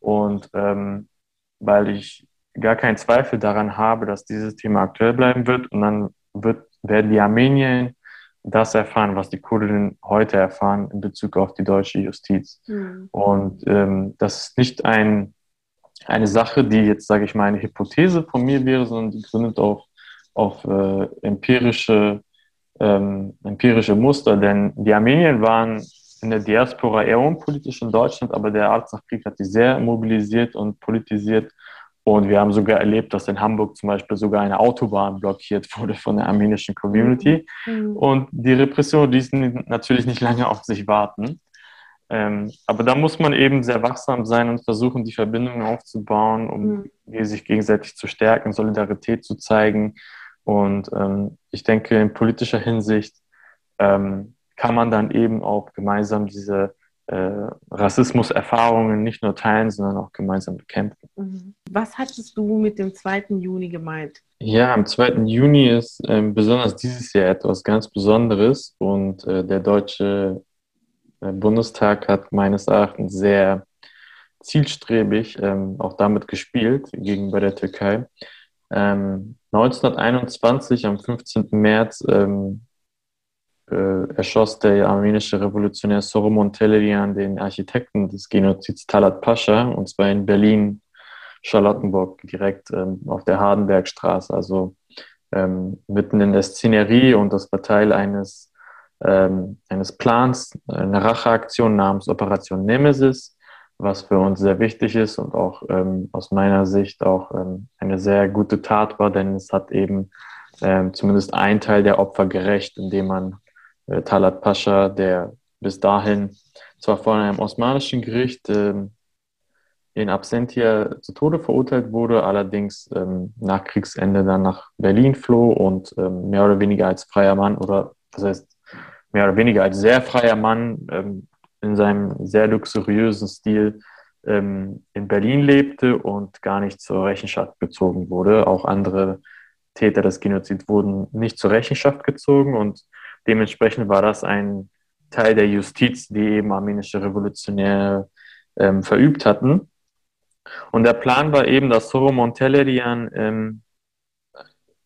Und ähm, weil ich gar keinen Zweifel daran habe, dass dieses Thema aktuell bleiben wird und dann wird, werden die Armenier das erfahren, was die Kurdinnen heute erfahren in Bezug auf die deutsche Justiz. Mhm. Und ähm, das ist nicht ein, eine Sache, die jetzt, sage ich mal, eine Hypothese von mir wäre, sondern die gründet auf, auf äh, empirische, ähm, empirische Muster. Denn die Armenier waren in der Diaspora eher unpolitisch in Deutschland, aber der Arzachkrieg hat die sehr mobilisiert und politisiert. Und wir haben sogar erlebt, dass in Hamburg zum Beispiel sogar eine Autobahn blockiert wurde von der armenischen Community. Mhm. Und die Repression ließ natürlich nicht lange auf sich warten. Ähm, aber da muss man eben sehr wachsam sein und versuchen, die Verbindungen aufzubauen, um mhm. sich gegenseitig zu stärken, Solidarität zu zeigen. Und ähm, ich denke, in politischer Hinsicht ähm, kann man dann eben auch gemeinsam diese äh, Rassismuserfahrungen nicht nur teilen, sondern auch gemeinsam bekämpfen. Mhm. Was hattest du mit dem 2. Juni gemeint? Ja, am 2. Juni ist äh, besonders dieses Jahr etwas ganz Besonderes und äh, der Deutsche äh, Bundestag hat meines Erachtens sehr zielstrebig ähm, auch damit gespielt gegenüber der Türkei. Ähm, 1921, am 15. März, ähm, äh, erschoss der armenische Revolutionär Soromon Telerian den Architekten des Genozids Talat Pascha, und zwar in Berlin, Charlottenburg, direkt ähm, auf der Hardenbergstraße, also ähm, mitten in der Szenerie und das war Teil eines, ähm, eines Plans, einer Racheaktion namens Operation Nemesis, was für uns sehr wichtig ist und auch ähm, aus meiner Sicht auch ähm, eine sehr gute Tat war, denn es hat eben ähm, zumindest ein Teil der Opfer gerecht, indem man äh, Talat Pascha, der bis dahin zwar von einem osmanischen Gericht ähm, in Absentia zu Tode verurteilt wurde, allerdings ähm, nach Kriegsende dann nach Berlin floh und ähm, mehr oder weniger als freier Mann oder das heißt mehr oder weniger als sehr freier Mann ähm, in seinem sehr luxuriösen Stil ähm, in Berlin lebte und gar nicht zur Rechenschaft gezogen wurde. Auch andere Täter des Genozids wurden nicht zur Rechenschaft gezogen und Dementsprechend war das ein Teil der Justiz, die eben armenische Revolutionäre ähm, verübt hatten. Und der Plan war eben, dass Soromon Tellerian ähm,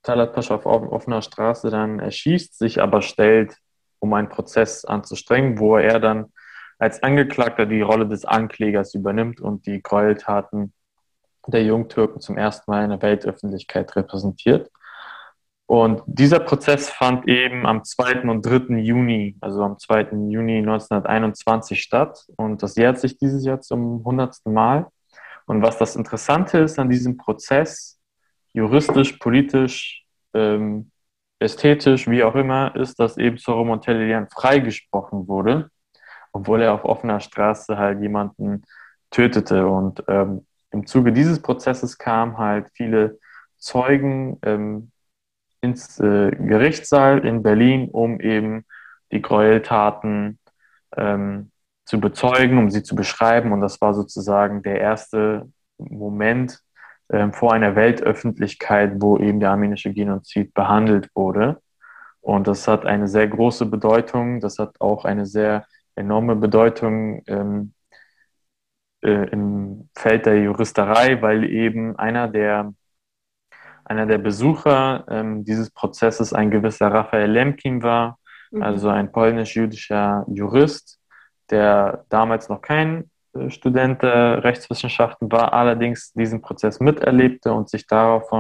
Talat Pascha auf offener Straße dann erschießt, sich aber stellt, um einen Prozess anzustrengen, wo er dann als Angeklagter die Rolle des Anklägers übernimmt und die Gräueltaten der Jungtürken zum ersten Mal in der Weltöffentlichkeit repräsentiert. Und dieser Prozess fand eben am 2. und 3. Juni, also am 2. Juni 1921 statt. Und das jährt sich dieses Jahr zum 100. Mal. Und was das Interessante ist an diesem Prozess, juristisch, politisch, ähm, ästhetisch, wie auch immer, ist, dass eben Solomon Tellerian freigesprochen wurde, obwohl er auf offener Straße halt jemanden tötete. Und ähm, im Zuge dieses Prozesses kamen halt viele Zeugen, ähm, ins äh, Gerichtssaal in Berlin, um eben die Gräueltaten ähm, zu bezeugen, um sie zu beschreiben. Und das war sozusagen der erste Moment ähm, vor einer Weltöffentlichkeit, wo eben der armenische Genozid behandelt wurde. Und das hat eine sehr große Bedeutung. Das hat auch eine sehr enorme Bedeutung ähm, äh, im Feld der Juristerei, weil eben einer der, einer der Besucher ähm, dieses Prozesses ein gewisser Raphael Lemkin war, mhm. also ein polnisch-jüdischer Jurist, der damals noch kein äh, Student der Rechtswissenschaften war, allerdings diesen Prozess miterlebte und sich darauf,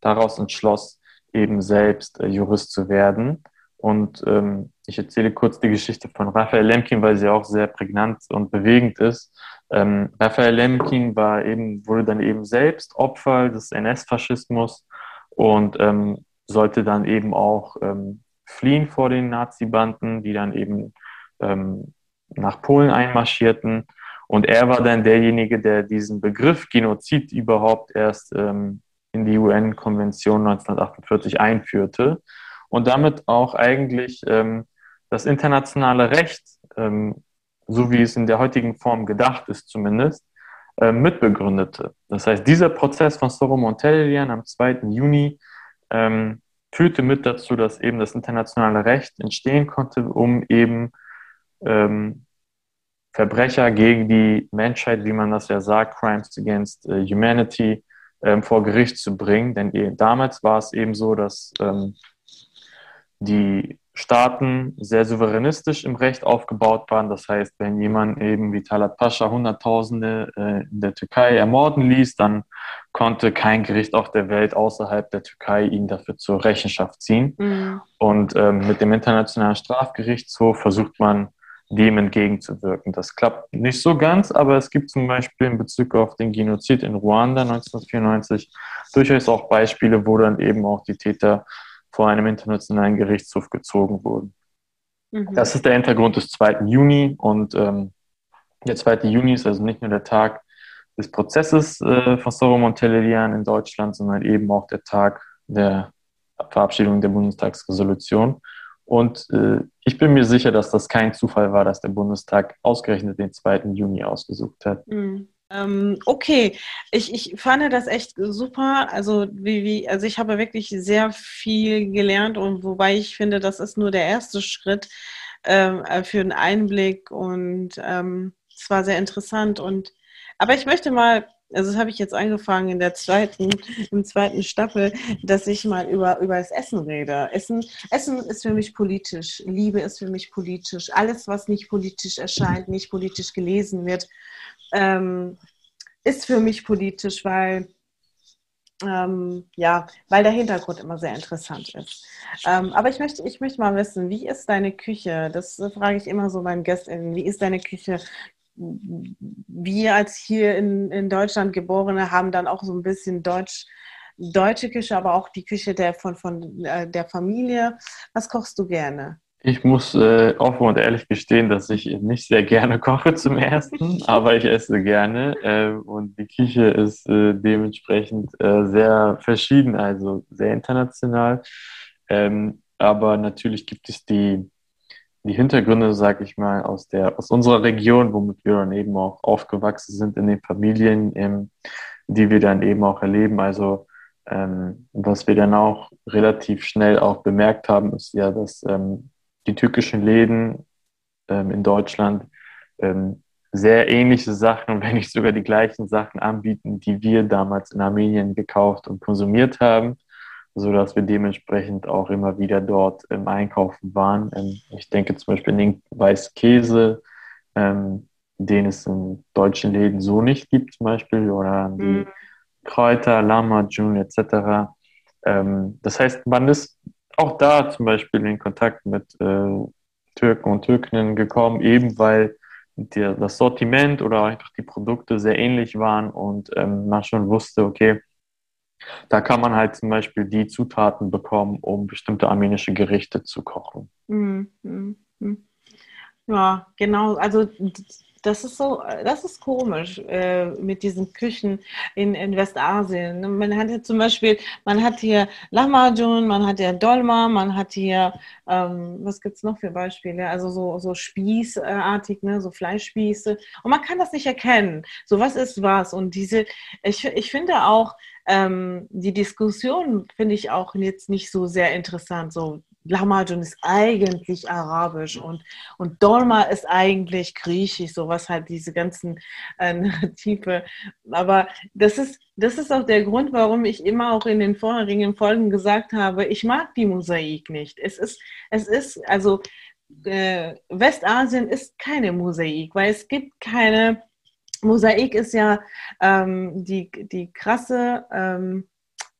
daraus entschloss, eben selbst äh, Jurist zu werden. Und ähm, ich erzähle kurz die Geschichte von Raphael Lemkin, weil sie auch sehr prägnant und bewegend ist. Ähm, Raphael Lemkin war eben, wurde dann eben selbst Opfer des NS-Faschismus und ähm, sollte dann eben auch ähm, fliehen vor den Nazi-Banden, die dann eben ähm, nach Polen einmarschierten. Und er war dann derjenige, der diesen Begriff Genozid überhaupt erst ähm, in die UN-Konvention 1948 einführte und damit auch eigentlich ähm, das internationale Recht, ähm, so wie es in der heutigen Form gedacht ist zumindest, äh, mitbegründete. Das heißt, dieser Prozess von Soro Montellerian am 2. Juni ähm, führte mit dazu, dass eben das internationale Recht entstehen konnte, um eben ähm, Verbrecher gegen die Menschheit, wie man das ja sagt, Crimes against uh, Humanity, ähm, vor Gericht zu bringen. Denn damals war es eben so, dass ähm, die Staaten sehr souveränistisch im Recht aufgebaut waren. Das heißt, wenn jemand eben wie Talat Pascha Hunderttausende äh, in der Türkei ermorden ließ, dann konnte kein Gericht auf der Welt außerhalb der Türkei ihn dafür zur Rechenschaft ziehen. Mhm. Und ähm, mit dem Internationalen Strafgerichtshof versucht man, dem entgegenzuwirken. Das klappt nicht so ganz, aber es gibt zum Beispiel in Bezug auf den Genozid in Ruanda 1994 durchaus auch Beispiele, wo dann eben auch die Täter vor einem internationalen Gerichtshof gezogen wurden. Mhm. Das ist der Hintergrund des 2. Juni und ähm, der 2. Juni ist also nicht nur der Tag des Prozesses äh, von Soro Montellerian in Deutschland, sondern eben auch der Tag der Verabschiedung der Bundestagsresolution. Und äh, ich bin mir sicher, dass das kein Zufall war, dass der Bundestag ausgerechnet den 2. Juni ausgesucht hat. Mhm. Ähm, okay, ich, ich fand das echt super. Also, wie, wie, also ich habe wirklich sehr viel gelernt und wobei ich finde, das ist nur der erste Schritt ähm, äh, für einen Einblick und ähm, es war sehr interessant. Und aber ich möchte mal, also das habe ich jetzt angefangen in der zweiten, im zweiten Staffel, dass ich mal über, über das Essen rede. Essen, Essen ist für mich politisch, Liebe ist für mich politisch. Alles, was nicht politisch erscheint, nicht politisch gelesen wird, ähm, ist für mich politisch, weil ähm, ja, weil der Hintergrund immer sehr interessant ist. Ähm, aber ich möchte, ich möchte mal wissen, wie ist deine Küche? Das frage ich immer so meinen Gästen. Wie ist deine Küche? Wir als hier in, in Deutschland Geborene haben dann auch so ein bisschen Deutsch, deutsche Küche, aber auch die Küche der, von, von äh, der Familie. Was kochst du gerne? Ich muss äh, offen und ehrlich gestehen, dass ich nicht sehr gerne koche zum ersten, aber ich esse gerne äh, und die Küche ist äh, dementsprechend äh, sehr verschieden, also sehr international. Ähm, aber natürlich gibt es die, die Hintergründe, sag ich mal, aus, der, aus unserer Region, womit wir dann eben auch aufgewachsen sind in den Familien, ähm, die wir dann eben auch erleben. Also ähm, was wir dann auch relativ schnell auch bemerkt haben, ist ja, dass ähm, die türkischen Läden ähm, in Deutschland ähm, sehr ähnliche Sachen, wenn nicht sogar die gleichen Sachen anbieten, die wir damals in Armenien gekauft und konsumiert haben, so dass wir dementsprechend auch immer wieder dort im Einkaufen waren. Ähm, ich denke zum Beispiel an den Weißkäse, ähm, den es in deutschen Läden so nicht gibt, zum Beispiel, oder an die mhm. Kräuter, Lama, Jun etc. Ähm, das heißt, man ist auch da zum Beispiel in Kontakt mit äh, Türken und Türkinnen gekommen, eben weil die, das Sortiment oder einfach die Produkte sehr ähnlich waren und ähm, man schon wusste, okay, da kann man halt zum Beispiel die Zutaten bekommen, um bestimmte armenische Gerichte zu kochen. Mhm. Mhm. Ja, genau. Also das ist so, das ist komisch äh, mit diesen Küchen in, in Westasien. Man hat hier zum Beispiel, man hat hier Lahmacun, man hat hier Dolma, man hat hier, ähm, was gibt es noch für Beispiele? Also so, so spießartig, ne? so Fleischspieße. Und man kann das nicht erkennen. So was ist was. Und diese, ich, ich finde auch, ähm, die Diskussion finde ich auch jetzt nicht so sehr interessant. So, Lahmacun ist eigentlich arabisch und, und Dolma ist eigentlich griechisch, sowas halt diese ganzen äh, Narrative. Aber das ist, das ist auch der Grund, warum ich immer auch in den vorherigen Folgen gesagt habe, ich mag die Mosaik nicht. Es ist, es ist, also äh, Westasien ist keine Mosaik, weil es gibt keine, Mosaik ist ja ähm, die, die krasse, ähm,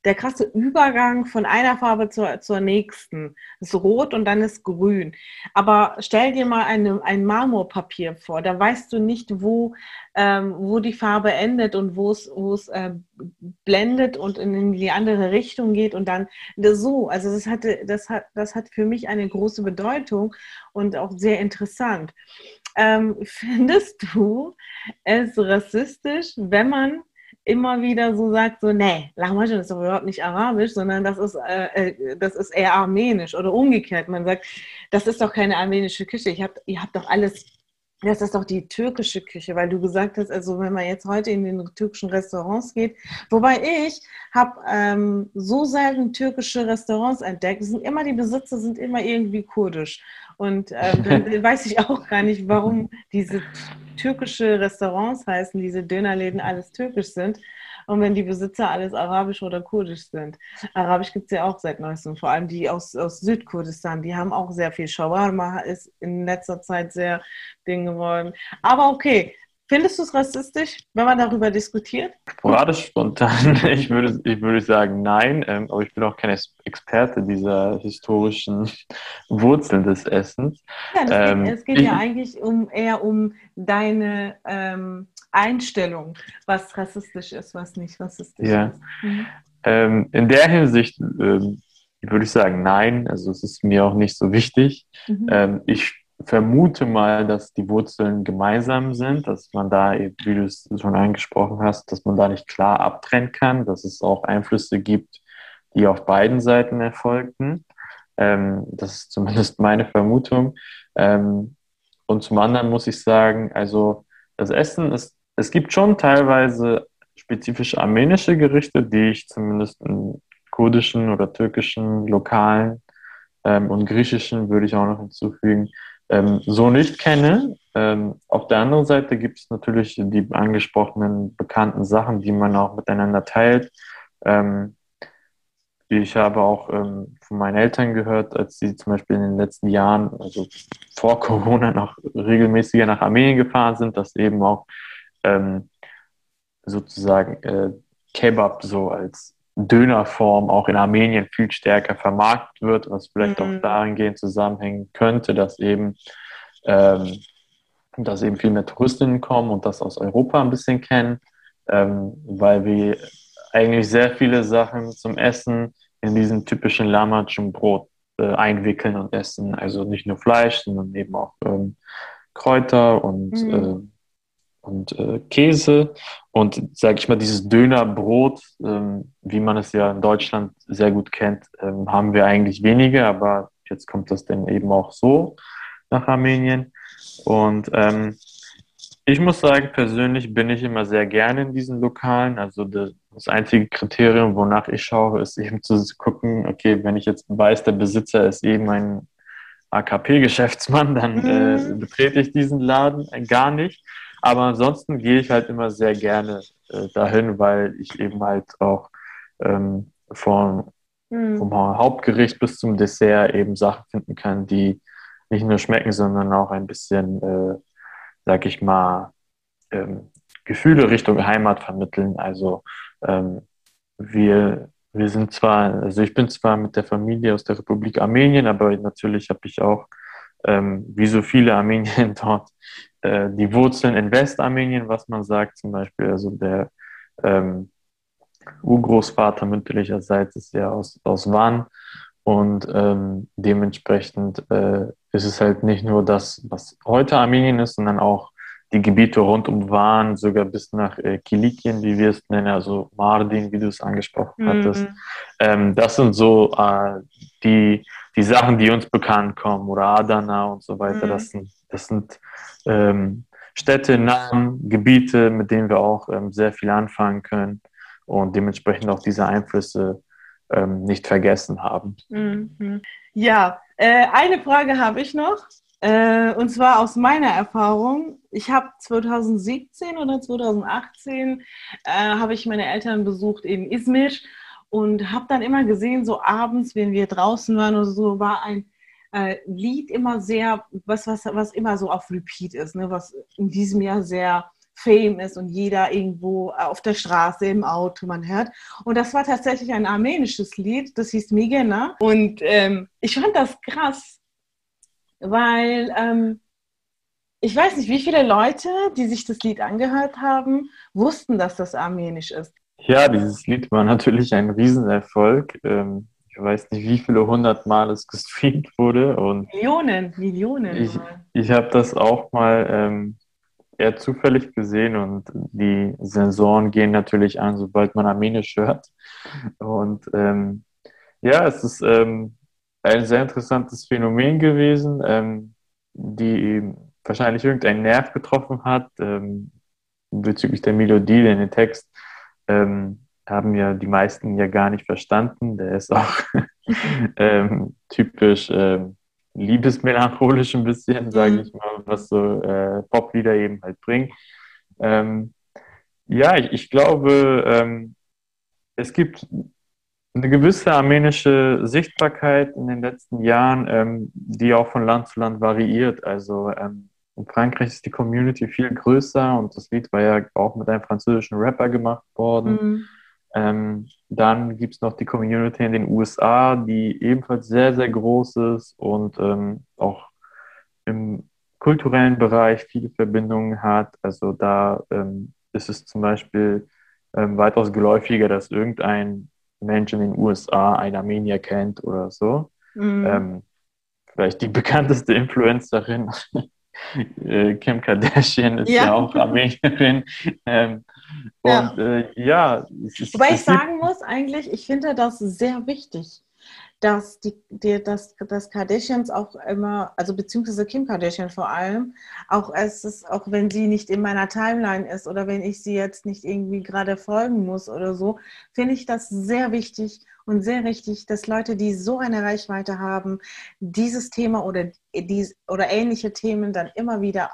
der krasse Übergang von einer Farbe zur, zur nächsten. Ist rot und dann ist grün. Aber stell dir mal eine, ein Marmorpapier vor. Da weißt du nicht, wo, ähm, wo die Farbe endet und wo es, wo es äh, blendet und in die andere Richtung geht und dann so. Also das hatte, das hat, das hat für mich eine große Bedeutung und auch sehr interessant. Ähm, findest du es rassistisch, wenn man immer wieder so sagt, so, nee, Lahmacun ist doch überhaupt nicht arabisch, sondern das ist, äh, äh, das ist eher armenisch oder umgekehrt. Man sagt, das ist doch keine armenische Küche. Ich hab, ihr habt doch alles, das ist doch die türkische Küche, weil du gesagt hast, also wenn man jetzt heute in den türkischen Restaurants geht, wobei ich habe ähm, so selten türkische Restaurants entdeckt, sind immer die Besitzer sind immer irgendwie kurdisch. Und ähm, dann weiß ich auch gar nicht, warum diese türkische Restaurants heißen, diese Dönerläden alles türkisch sind. Und wenn die Besitzer alles arabisch oder kurdisch sind. Arabisch gibt es ja auch seit neuestem, vor allem die aus, aus Südkurdistan, die haben auch sehr viel. Shawarma ist in letzter Zeit sehr Ding geworden. Aber okay, Findest du es rassistisch, wenn man darüber diskutiert? Sporadisch spontan, ich würde, ich würde sagen nein, ähm, aber ich bin auch kein Experte dieser historischen Wurzeln des Essens. Ja, ähm, geht, es geht ich, ja eigentlich um, eher um deine ähm, Einstellung, was rassistisch ist, was nicht rassistisch ja. ist. Mhm. Ähm, in der Hinsicht ähm, würde ich sagen nein, also es ist mir auch nicht so wichtig. Mhm. Ähm, ich vermute mal, dass die Wurzeln gemeinsam sind, dass man da, wie du es schon angesprochen hast, dass man da nicht klar abtrennen kann, dass es auch Einflüsse gibt, die auf beiden Seiten erfolgten. Ähm, das ist zumindest meine Vermutung. Ähm, und zum anderen muss ich sagen, also das Essen ist, es gibt schon teilweise spezifisch armenische Gerichte, die ich zumindest in kurdischen oder türkischen, lokalen ähm, und griechischen würde ich auch noch hinzufügen, ähm, so nicht kenne. Ähm, auf der anderen Seite gibt es natürlich die angesprochenen bekannten Sachen, die man auch miteinander teilt. Ähm, ich habe auch ähm, von meinen Eltern gehört, als sie zum Beispiel in den letzten Jahren, also vor Corona, noch regelmäßiger nach Armenien gefahren sind, dass eben auch ähm, sozusagen äh, Kebab so als Dönerform auch in Armenien viel stärker vermarktet wird, was vielleicht mhm. auch dahingehend zusammenhängen könnte, dass eben, ähm, dass eben viel mehr Touristinnen kommen und das aus Europa ein bisschen kennen, ähm, weil wir eigentlich sehr viele Sachen zum Essen in diesem typischen Lamacun Brot äh, einwickeln und essen. Also nicht nur Fleisch, sondern eben auch ähm, Kräuter und mhm. äh, und äh, Käse und, sage ich mal, dieses Dönerbrot, ähm, wie man es ja in Deutschland sehr gut kennt, ähm, haben wir eigentlich wenige, aber jetzt kommt das dann eben auch so nach Armenien. Und ähm, ich muss sagen, persönlich bin ich immer sehr gerne in diesen Lokalen. Also das, das einzige Kriterium, wonach ich schaue, ist eben zu gucken, okay, wenn ich jetzt weiß, der Besitzer ist eben ein AKP-Geschäftsmann, dann äh, mhm. betrete ich diesen Laden gar nicht. Aber ansonsten gehe ich halt immer sehr gerne äh, dahin, weil ich eben halt auch ähm, vom, mhm. vom Hauptgericht bis zum Dessert eben Sachen finden kann, die nicht nur schmecken, sondern auch ein bisschen, äh, sag ich mal, ähm, Gefühle Richtung Heimat vermitteln. Also ähm, wir, wir sind zwar, also ich bin zwar mit der Familie aus der Republik Armenien, aber natürlich habe ich auch, ähm, wie so viele Armenier dort, äh, die Wurzeln in Westarmenien, was man sagt, zum Beispiel, also der ähm, Urgroßvater mütterlicherseits ist ja aus, aus Van und ähm, dementsprechend äh, ist es halt nicht nur das, was heute Armenien ist, sondern auch die Gebiete rund um Van, sogar bis nach äh, Kilikien, wie wir es nennen, also Mardin, wie du es angesprochen mhm. hattest. Ähm, das sind so äh, die, die Sachen, die uns bekannt kommen, oder Adana und so weiter. Mhm. Das sind, das sind ähm, Städte, Namen, Gebiete, mit denen wir auch ähm, sehr viel anfangen können und dementsprechend auch diese Einflüsse ähm, nicht vergessen haben. Mhm. Ja, äh, eine Frage habe ich noch. Äh, und zwar aus meiner Erfahrung. Ich habe 2017 oder 2018 äh, habe ich meine Eltern besucht in Izmir und habe dann immer gesehen, so abends, wenn wir draußen waren oder so, war ein äh, Lied immer sehr, was, was, was immer so auf Repeat ist, ne? was in diesem Jahr sehr fame ist und jeder irgendwo auf der Straße, im Auto man hört. Und das war tatsächlich ein armenisches Lied, das hieß Migena. Und ähm, ich fand das krass, weil ähm, ich weiß nicht, wie viele Leute, die sich das Lied angehört haben, wussten, dass das armenisch ist. Ja, dieses Lied war natürlich ein Riesenerfolg. Ähm, weiß nicht, wie viele hundert Mal es gestreamt wurde. Und Millionen, Millionen. Ich, ich habe das auch mal ähm, eher zufällig gesehen und die Sensoren gehen natürlich an, sobald man Armenisch hört. Und ähm, ja, es ist ähm, ein sehr interessantes Phänomen gewesen, ähm, die wahrscheinlich irgendeinen Nerv getroffen hat ähm, bezüglich der Melodie, denn den Text ähm, haben ja die meisten ja gar nicht verstanden. Der ist auch ähm, typisch ähm, liebesmelancholisch ein bisschen, sage mhm. ich mal, was so äh, Poplieder eben halt bringen. Ähm, ja, ich, ich glaube, ähm, es gibt eine gewisse armenische Sichtbarkeit in den letzten Jahren, ähm, die auch von Land zu Land variiert. Also ähm, in Frankreich ist die Community viel größer und das Lied war ja auch mit einem französischen Rapper gemacht worden. Mhm. Ähm, dann gibt es noch die Community in den USA, die ebenfalls sehr, sehr groß ist und ähm, auch im kulturellen Bereich viele Verbindungen hat. Also da ähm, ist es zum Beispiel ähm, weitaus geläufiger, dass irgendein Mensch in den USA einen Armenier kennt oder so. Mhm. Ähm, vielleicht die bekannteste Influencerin, äh, Kim Kardashian, ist ja, ja auch Armenierin. Ähm, und ja, äh, ja ist, Wobei ich sagen muss, eigentlich, ich finde das sehr wichtig, dass die, die dass, dass Kardashians auch immer, also beziehungsweise Kim Kardashian vor allem, auch es ist, auch wenn sie nicht in meiner Timeline ist oder wenn ich sie jetzt nicht irgendwie gerade folgen muss oder so, finde ich das sehr wichtig und sehr richtig, dass Leute, die so eine Reichweite haben, dieses Thema oder, dies, oder ähnliche Themen dann immer wieder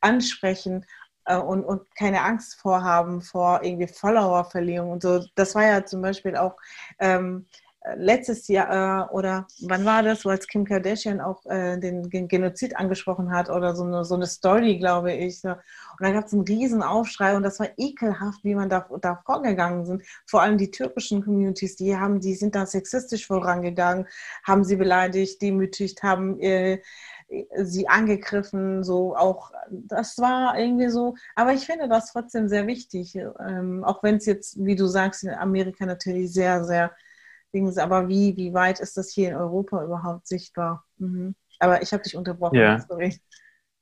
ansprechen und, und keine Angst vorhaben vor irgendwie Followerverlierung und so. Das war ja zum Beispiel auch ähm, letztes Jahr äh, oder wann war das, wo als Kim Kardashian auch äh, den Genozid angesprochen hat oder so eine, so eine Story, glaube ich. So. Und da gab es einen riesen Aufschrei und das war ekelhaft, wie man da, da vorgegangen sind. Vor allem die türkischen Communities, die haben, die sind da sexistisch vorangegangen, haben sie beleidigt, demütigt, haben äh, sie angegriffen, so auch, das war irgendwie so, aber ich finde das trotzdem sehr wichtig, ähm, auch wenn es jetzt, wie du sagst, in Amerika natürlich sehr, sehr aber wie, wie weit ist das hier in Europa überhaupt sichtbar? Mhm. Aber ich habe dich unterbrochen, ja. sorry.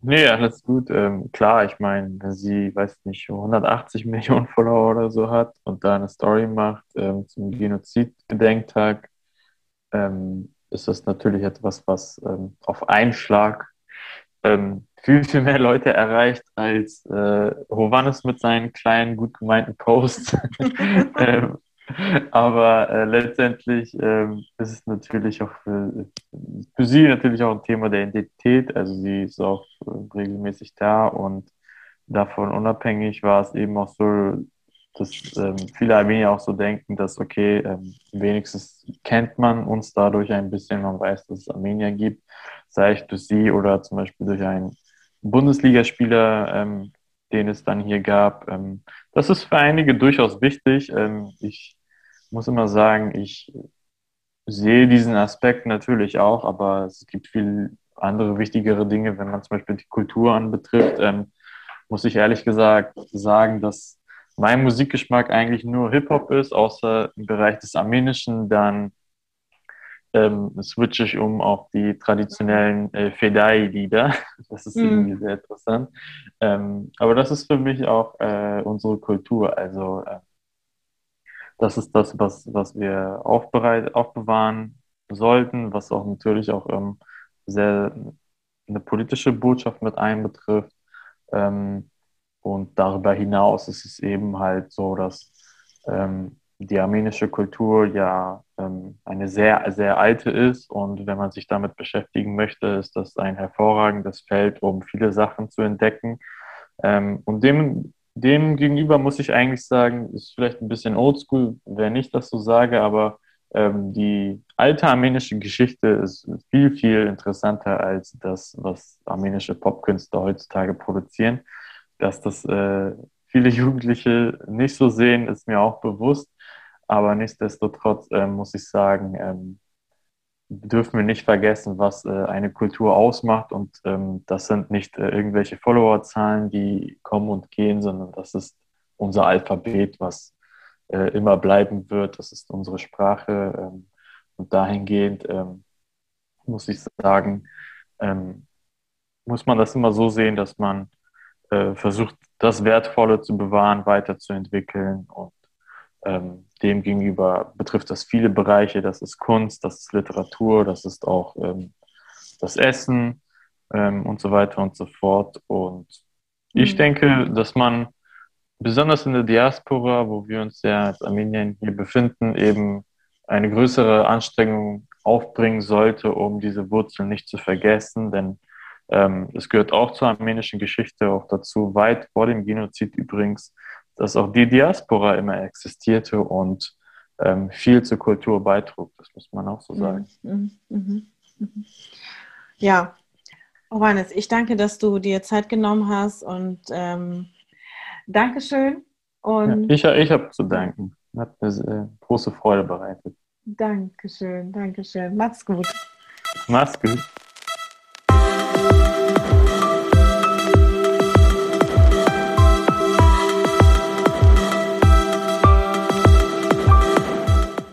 Nee, alles gut. Ähm, klar, ich meine, wenn sie, weiß nicht, 180 Millionen Follower oder so hat und da eine Story macht ähm, zum Genozid-Gedenktag, ähm, ist das natürlich etwas, was ähm, auf einen Schlag ähm, viel, viel mehr Leute erreicht als äh, Hovannes mit seinen kleinen, gut gemeinten Posts. ähm, aber äh, letztendlich ähm, ist es natürlich auch für, für, sie natürlich auch ein Thema der Identität. Also sie ist auch äh, regelmäßig da und davon unabhängig war es eben auch so, dass ähm, viele Armenier auch so denken, dass okay, ähm, wenigstens kennt man uns dadurch ein bisschen, man weiß, dass es Armenier gibt, sei es durch sie oder zum Beispiel durch einen Bundesligaspieler, ähm, den es dann hier gab. Ähm, das ist für einige durchaus wichtig. Ähm, ich muss immer sagen, ich sehe diesen Aspekt natürlich auch, aber es gibt viel andere wichtigere Dinge, wenn man zum Beispiel die Kultur anbetrifft, ähm, muss ich ehrlich gesagt sagen, dass mein Musikgeschmack eigentlich nur Hip-Hop ist, außer im Bereich des Armenischen, dann ähm, switche ich um auf die traditionellen äh, Fedai-Lieder. Das ist mhm. irgendwie sehr interessant. Ähm, aber das ist für mich auch äh, unsere Kultur. Also äh, das ist das, was, was wir aufbereit, aufbewahren sollten, was auch natürlich auch ähm, sehr eine politische Botschaft mit einbetrifft. Ähm, und darüber hinaus ist es eben halt so, dass ähm, die armenische Kultur ja ähm, eine sehr, sehr alte ist. Und wenn man sich damit beschäftigen möchte, ist das ein hervorragendes Feld, um viele Sachen zu entdecken. Ähm, und dem, dem gegenüber muss ich eigentlich sagen, ist vielleicht ein bisschen oldschool, wenn ich das so sage, aber ähm, die alte armenische Geschichte ist viel, viel interessanter als das, was armenische Popkünstler heutzutage produzieren. Dass das äh, viele Jugendliche nicht so sehen, ist mir auch bewusst. Aber nichtsdestotrotz äh, muss ich sagen, ähm, dürfen wir nicht vergessen, was äh, eine Kultur ausmacht. Und ähm, das sind nicht äh, irgendwelche Followerzahlen, die kommen und gehen, sondern das ist unser Alphabet, was äh, immer bleiben wird. Das ist unsere Sprache. Ähm, und dahingehend ähm, muss ich sagen, ähm, muss man das immer so sehen, dass man äh, versucht, das Wertvolle zu bewahren, weiterzuentwickeln und ähm, demgegenüber betrifft das viele Bereiche. Das ist Kunst, das ist Literatur, das ist auch ähm, das Essen ähm, und so weiter und so fort. Und ich mhm. denke, dass man besonders in der Diaspora, wo wir uns ja als Armenien hier befinden, eben eine größere Anstrengung aufbringen sollte, um diese Wurzeln nicht zu vergessen. Denn es gehört auch zur armenischen Geschichte auch dazu, weit vor dem Genozid übrigens, dass auch die Diaspora immer existierte und ähm, viel zur Kultur beitrug. Das muss man auch so sagen. Mhm, mh, mh. Ja, Johannes, ich danke, dass du dir Zeit genommen hast und ähm, Dankeschön. Und ja, ich ich habe zu danken. Hat mir äh, große Freude bereitet. Dankeschön, Dankeschön. Mach's gut. Mach's gut.